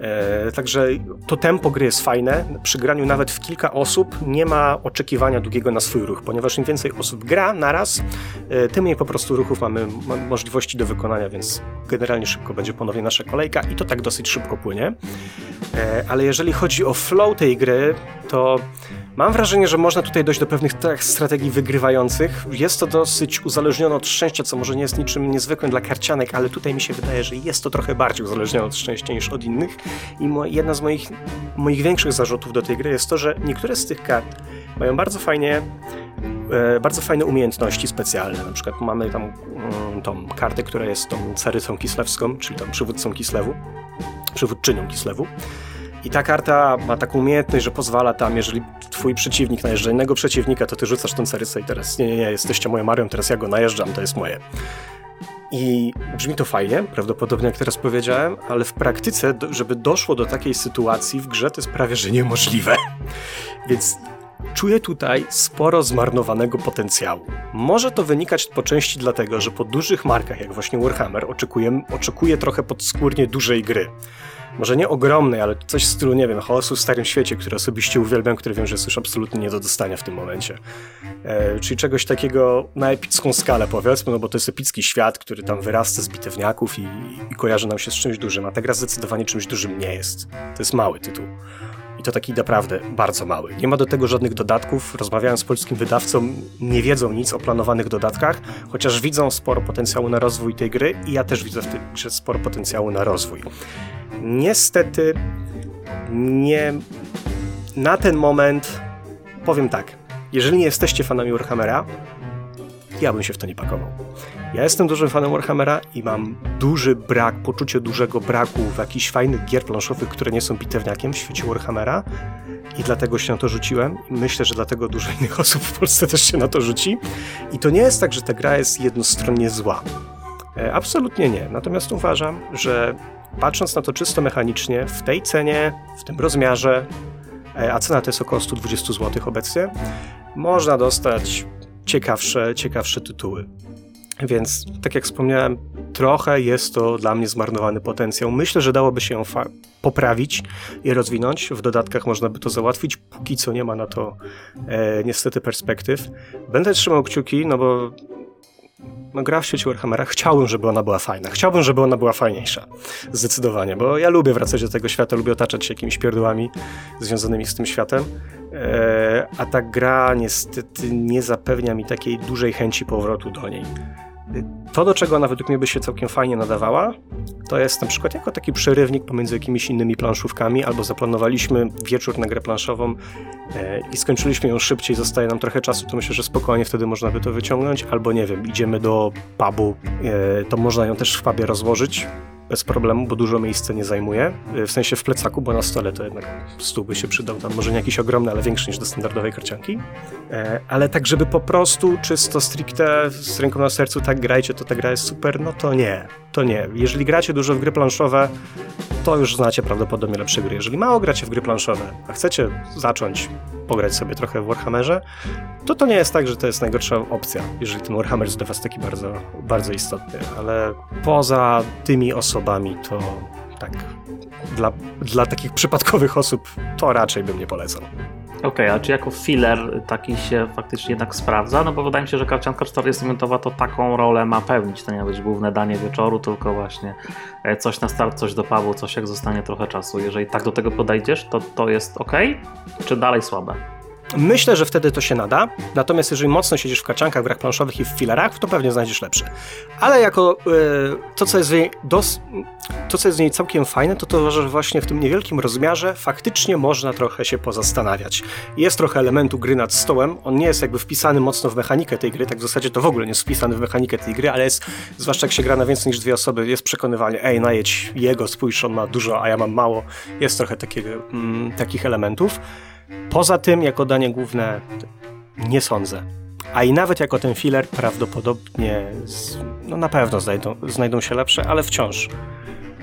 E, także to tempo gry jest fajne. Przy graniu nawet w kilka osób nie ma oczekiwania długiego na swój ruch, ponieważ im więcej osób gra naraz, e, tym mniej po prostu ruchów mamy możliwości do wykonania, więc generalnie szybko będzie ponownie nasza kolejka i to tak dosyć szybko płynie. E, ale jeżeli chodzi o flow flow tej gry, to mam wrażenie, że można tutaj dojść do pewnych tak strategii wygrywających. Jest to dosyć uzależnione od szczęścia, co może nie jest niczym niezwykłym dla karcianek, ale tutaj mi się wydaje, że jest to trochę bardziej uzależnione od szczęścia niż od innych. I jedna z moich, moich większych zarzutów do tej gry jest to, że niektóre z tych kart mają bardzo fajnie e, bardzo fajne umiejętności specjalne. Na przykład mamy tam mm, tą kartę, która jest tą carycą kislewską, czyli tam przywódcą Kislewu, przywódczynią Kislewu. I ta karta ma taką umiejętność, że pozwala tam, jeżeli twój przeciwnik najeżdża innego przeciwnika, to ty rzucasz tą carysę i teraz nie, nie, nie, jesteście moją Marią, teraz ja go najeżdżam, to jest moje. I brzmi to fajnie, prawdopodobnie jak teraz powiedziałem, ale w praktyce, żeby doszło do takiej sytuacji w grze, to jest prawie że niemożliwe. Więc czuję tutaj sporo zmarnowanego potencjału. Może to wynikać po części dlatego, że po dużych markach, jak właśnie Warhammer, oczekuję, oczekuję trochę podskórnie dużej gry może nie ogromnej, ale coś w stylu, nie wiem, chaosu w Starym Świecie, który osobiście uwielbiam, który wiem, że jest już absolutnie nie do dostania w tym momencie. E, czyli czegoś takiego na epicką skalę, powiedzmy, no bo to jest epicki świat, który tam wyrasta z bitewniaków i, i kojarzy nam się z czymś dużym, a ta gra zdecydowanie czymś dużym nie jest. To jest mały tytuł. I to taki naprawdę bardzo mały. Nie ma do tego żadnych dodatków. Rozmawiałem z polskim wydawcą, nie wiedzą nic o planowanych dodatkach, chociaż widzą sporo potencjału na rozwój tej gry i ja też widzę w tej grze sporo potencjału na rozwój. Niestety nie na ten moment powiem tak. Jeżeli nie jesteście fanami Warhammera, ja bym się w to nie pakował. Ja jestem dużym fanem Warhammera i mam duży brak, poczucie dużego braku w jakichś fajnych gier planszowych, które nie są bitewniakiem w świecie Warhammera i dlatego się na to rzuciłem myślę, że dlatego dużo innych osób w Polsce też się na to rzuci. I to nie jest tak, że ta gra jest jednostronnie zła. E, absolutnie nie. Natomiast uważam, że patrząc na to czysto mechanicznie, w tej cenie, w tym rozmiarze, e, a cena to jest około 120 zł obecnie, można dostać ciekawsze, ciekawsze tytuły. Więc, tak jak wspomniałem, trochę jest to dla mnie zmarnowany potencjał. Myślę, że dałoby się ją poprawić i rozwinąć. W dodatkach można by to załatwić. Póki co nie ma na to e, niestety perspektyw. Będę trzymał kciuki, no bo no, gra w świecie Warhammera, chciałbym, żeby ona była fajna. Chciałbym, żeby ona była fajniejsza. Zdecydowanie, bo ja lubię wracać do tego świata, lubię otaczać się jakimiś pierdłami związanymi z tym światem. E, a ta gra niestety nie zapewnia mi takiej dużej chęci powrotu do niej. To, do czego ona według mnie by się całkiem fajnie nadawała, to jest na przykład jako taki przerywnik pomiędzy jakimiś innymi planszówkami, albo zaplanowaliśmy wieczór na grę planszową e, i skończyliśmy ją szybciej, zostaje nam trochę czasu, to myślę, że spokojnie wtedy można by to wyciągnąć, albo nie wiem, idziemy do pubu, e, to można ją też w pubie rozłożyć, bez problemu, bo dużo miejsca nie zajmuje. Y, w sensie w plecaku, bo na stole to jednak stół by się przydał. Tam może nie jakiś ogromny, ale większy niż do standardowej karcianki. E, ale tak, żeby po prostu czysto stricte z ręką na sercu tak grajcie, to ta gra jest super, no to nie. To nie. Jeżeli gracie dużo w gry planszowe, to już znacie prawdopodobnie lepsze gry. Jeżeli mało gracie w gry planszowe, a chcecie zacząć pograć sobie trochę w Warhammerze, to to nie jest tak, że to jest najgorsza opcja, jeżeli ten Warhammer jest dla was taki bardzo, bardzo istotny, ale poza tymi osobami to tak, dla, dla takich przypadkowych osób to raczej bym nie polecał. Okej, okay, a czy jako filler taki się faktycznie jednak sprawdza? No bo wydaje mi się, że karcianka 40-minutowa to taką rolę ma pełnić. To nie ma być główne danie wieczoru, tylko właśnie e, coś na start, coś do pubu, coś jak zostanie trochę czasu. Jeżeli tak do tego podejdziesz, to to jest ok, czy dalej słabe? Myślę, że wtedy to się nada, natomiast jeżeli mocno siedzisz w kaczankach, w grach planszowych i w filerach, to pewnie znajdziesz lepsze. Ale jako y, to, co jest w niej dos, to, co jest w niej całkiem fajne, to to, że właśnie w tym niewielkim rozmiarze faktycznie można trochę się pozastanawiać. Jest trochę elementu gry nad stołem, on nie jest jakby wpisany mocno w mechanikę tej gry, tak w zasadzie to w ogóle nie jest wpisany w mechanikę tej gry, ale jest, zwłaszcza jak się gra na więcej niż dwie osoby, jest przekonywanie, ej, najedź jego, spójrz, on ma dużo, a ja mam mało. Jest trochę takiego, mm, takich elementów. Poza tym, jako danie główne, nie sądzę. A i nawet jako ten filler, prawdopodobnie, z, no na pewno znajdą, znajdą się lepsze, ale wciąż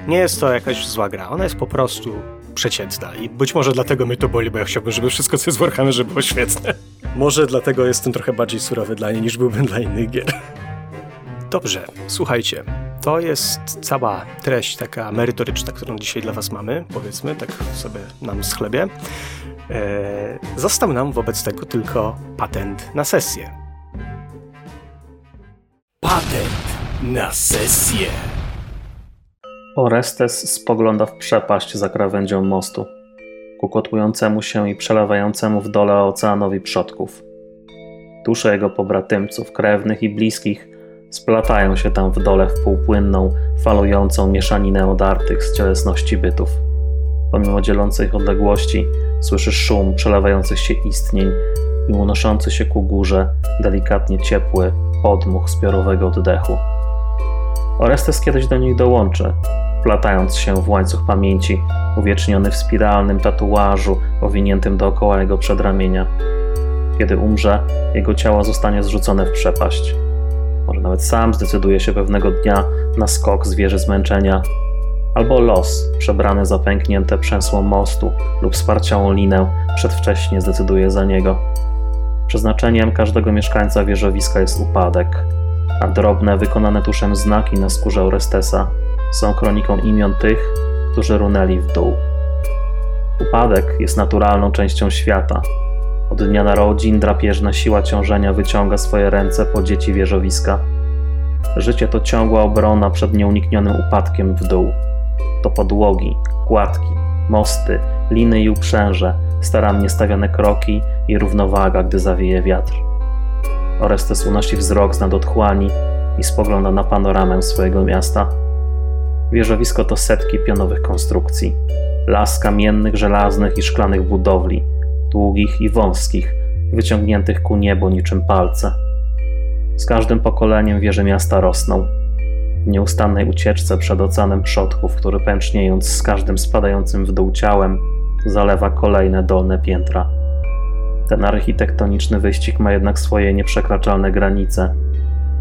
nie jest to jakaś zła gra. Ona jest po prostu przeciętna i być może dlatego mnie to boli, bo ja chciałbym, żeby wszystko, co jest w Warhammerze było świetne. Może dlatego jestem trochę bardziej surowy dla niej, niż byłbym dla innych gier. Dobrze, słuchajcie, to jest cała treść taka merytoryczna, którą dzisiaj dla was mamy, powiedzmy, tak sobie nam schlebie. E, został nam wobec tego tylko patent na sesję. Patent na sesję. Orestes spogląda w przepaść za krawędzią mostu, ku kotłującemu się i przelewającemu w dole oceanowi przodków. Dusze jego pobratymców, krewnych i bliskich splatają się tam w dole w półpłynną, falującą mieszaninę odartych z cielesności bytów. Pomimo dzielących odległości, słyszysz szum przelewających się istnień i unoszący się ku górze, delikatnie ciepły podmuch zbiorowego oddechu. Orestes kiedyś do nich dołączy, wplatając się w łańcuch pamięci, uwieczniony w spiralnym tatuażu owiniętym dookoła jego przedramienia. Kiedy umrze, jego ciało zostanie zrzucone w przepaść. Może nawet sam zdecyduje się pewnego dnia na skok z wieży zmęczenia albo los, przebrany za pęknięte przęsło mostu lub sparciałą linę, przedwcześnie zdecyduje za niego. Przeznaczeniem każdego mieszkańca wieżowiska jest upadek, a drobne, wykonane tuszem znaki na skórze Orestesa są kroniką imion tych, którzy runęli w dół. Upadek jest naturalną częścią świata. Od dnia narodzin drapieżna siła ciążenia wyciąga swoje ręce po dzieci wieżowiska. Życie to ciągła obrona przed nieuniknionym upadkiem w dół to podłogi, kładki, mosty liny i uprzęże, starannie stawiane kroki i równowaga, gdy zawieje wiatr. Orestes unosi wzrok z nad otchłani i spogląda na panoramę swojego miasta. Wieżowisko to setki pionowych konstrukcji. Las kamiennych, żelaznych i szklanych budowli, długich i wąskich, wyciągniętych ku niebu niczym palce. Z każdym pokoleniem wieże miasta rosną. Nieustannej ucieczce przed oceanem przodków, który pęczniejąc z każdym spadającym w dół ciałem, zalewa kolejne dolne piętra. Ten architektoniczny wyścig ma jednak swoje nieprzekraczalne granice,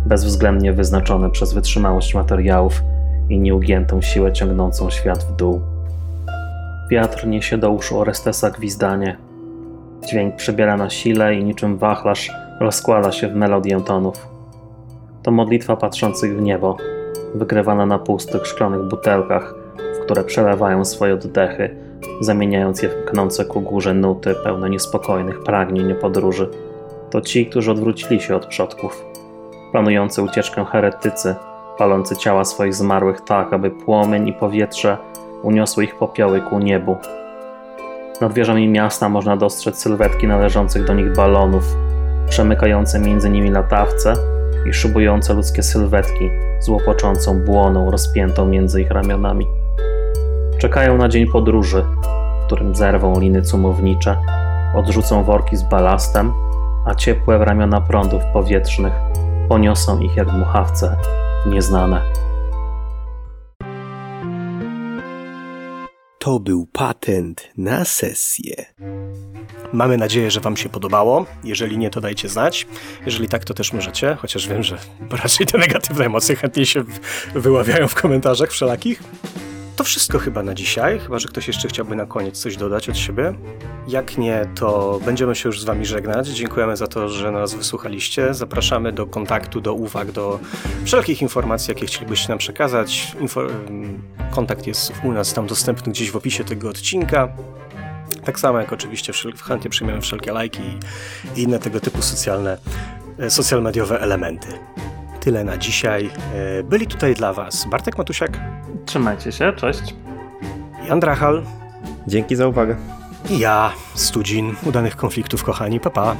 bezwzględnie wyznaczone przez wytrzymałość materiałów i nieugiętą siłę ciągnącą świat w dół. Wiatr niesie do uszu Orestesa gwizdanie. Dźwięk przybiera na sile i niczym wachlarz rozkłada się w melodię tonów. To modlitwa patrzących w niebo, wygrywana na pustych szklanych butelkach, w które przelewają swoje oddechy, zamieniając je w knące ku górze nuty pełne niespokojnych pragnień podróży. To ci, którzy odwrócili się od przodków, planujący ucieczkę heretycy, palący ciała swoich zmarłych tak, aby płomień i powietrze uniosły ich popioły ku niebu. Nad wieżami miasta można dostrzec sylwetki należących do nich balonów, przemykające między nimi latawce i szybujące ludzkie sylwetki z łopoczącą błoną rozpiętą między ich ramionami. Czekają na dzień podróży, w którym zerwą liny cumownicze, odrzucą worki z balastem, a ciepłe ramiona prądów powietrznych poniosą ich jak dmuchawce nieznane. To był patent na sesję. Mamy nadzieję, że Wam się podobało. Jeżeli nie, to dajcie znać. Jeżeli tak, to też możecie, chociaż wiem, że raczej te negatywne emocje chętnie się wyławiają w komentarzach wszelakich. To wszystko chyba na dzisiaj, chyba że ktoś jeszcze chciałby na koniec coś dodać od siebie. Jak nie, to będziemy się już z Wami żegnać. Dziękujemy za to, że nas wysłuchaliście. Zapraszamy do kontaktu, do uwag, do wszelkich informacji, jakie chcielibyście nam przekazać. Info kontakt jest u nas tam dostępny gdzieś w opisie tego odcinka. Tak samo jak oczywiście chętnie przyjmiemy wszelkie lajki i inne tego typu socjalne, e, social mediowe elementy. Tyle na dzisiaj. E, byli tutaj dla Was Bartek Matusiak. Trzymajcie się, cześć. Jan Drachal. Dzięki za uwagę. I ja, Studzin. Udanych konfliktów, kochani. Pa, pa.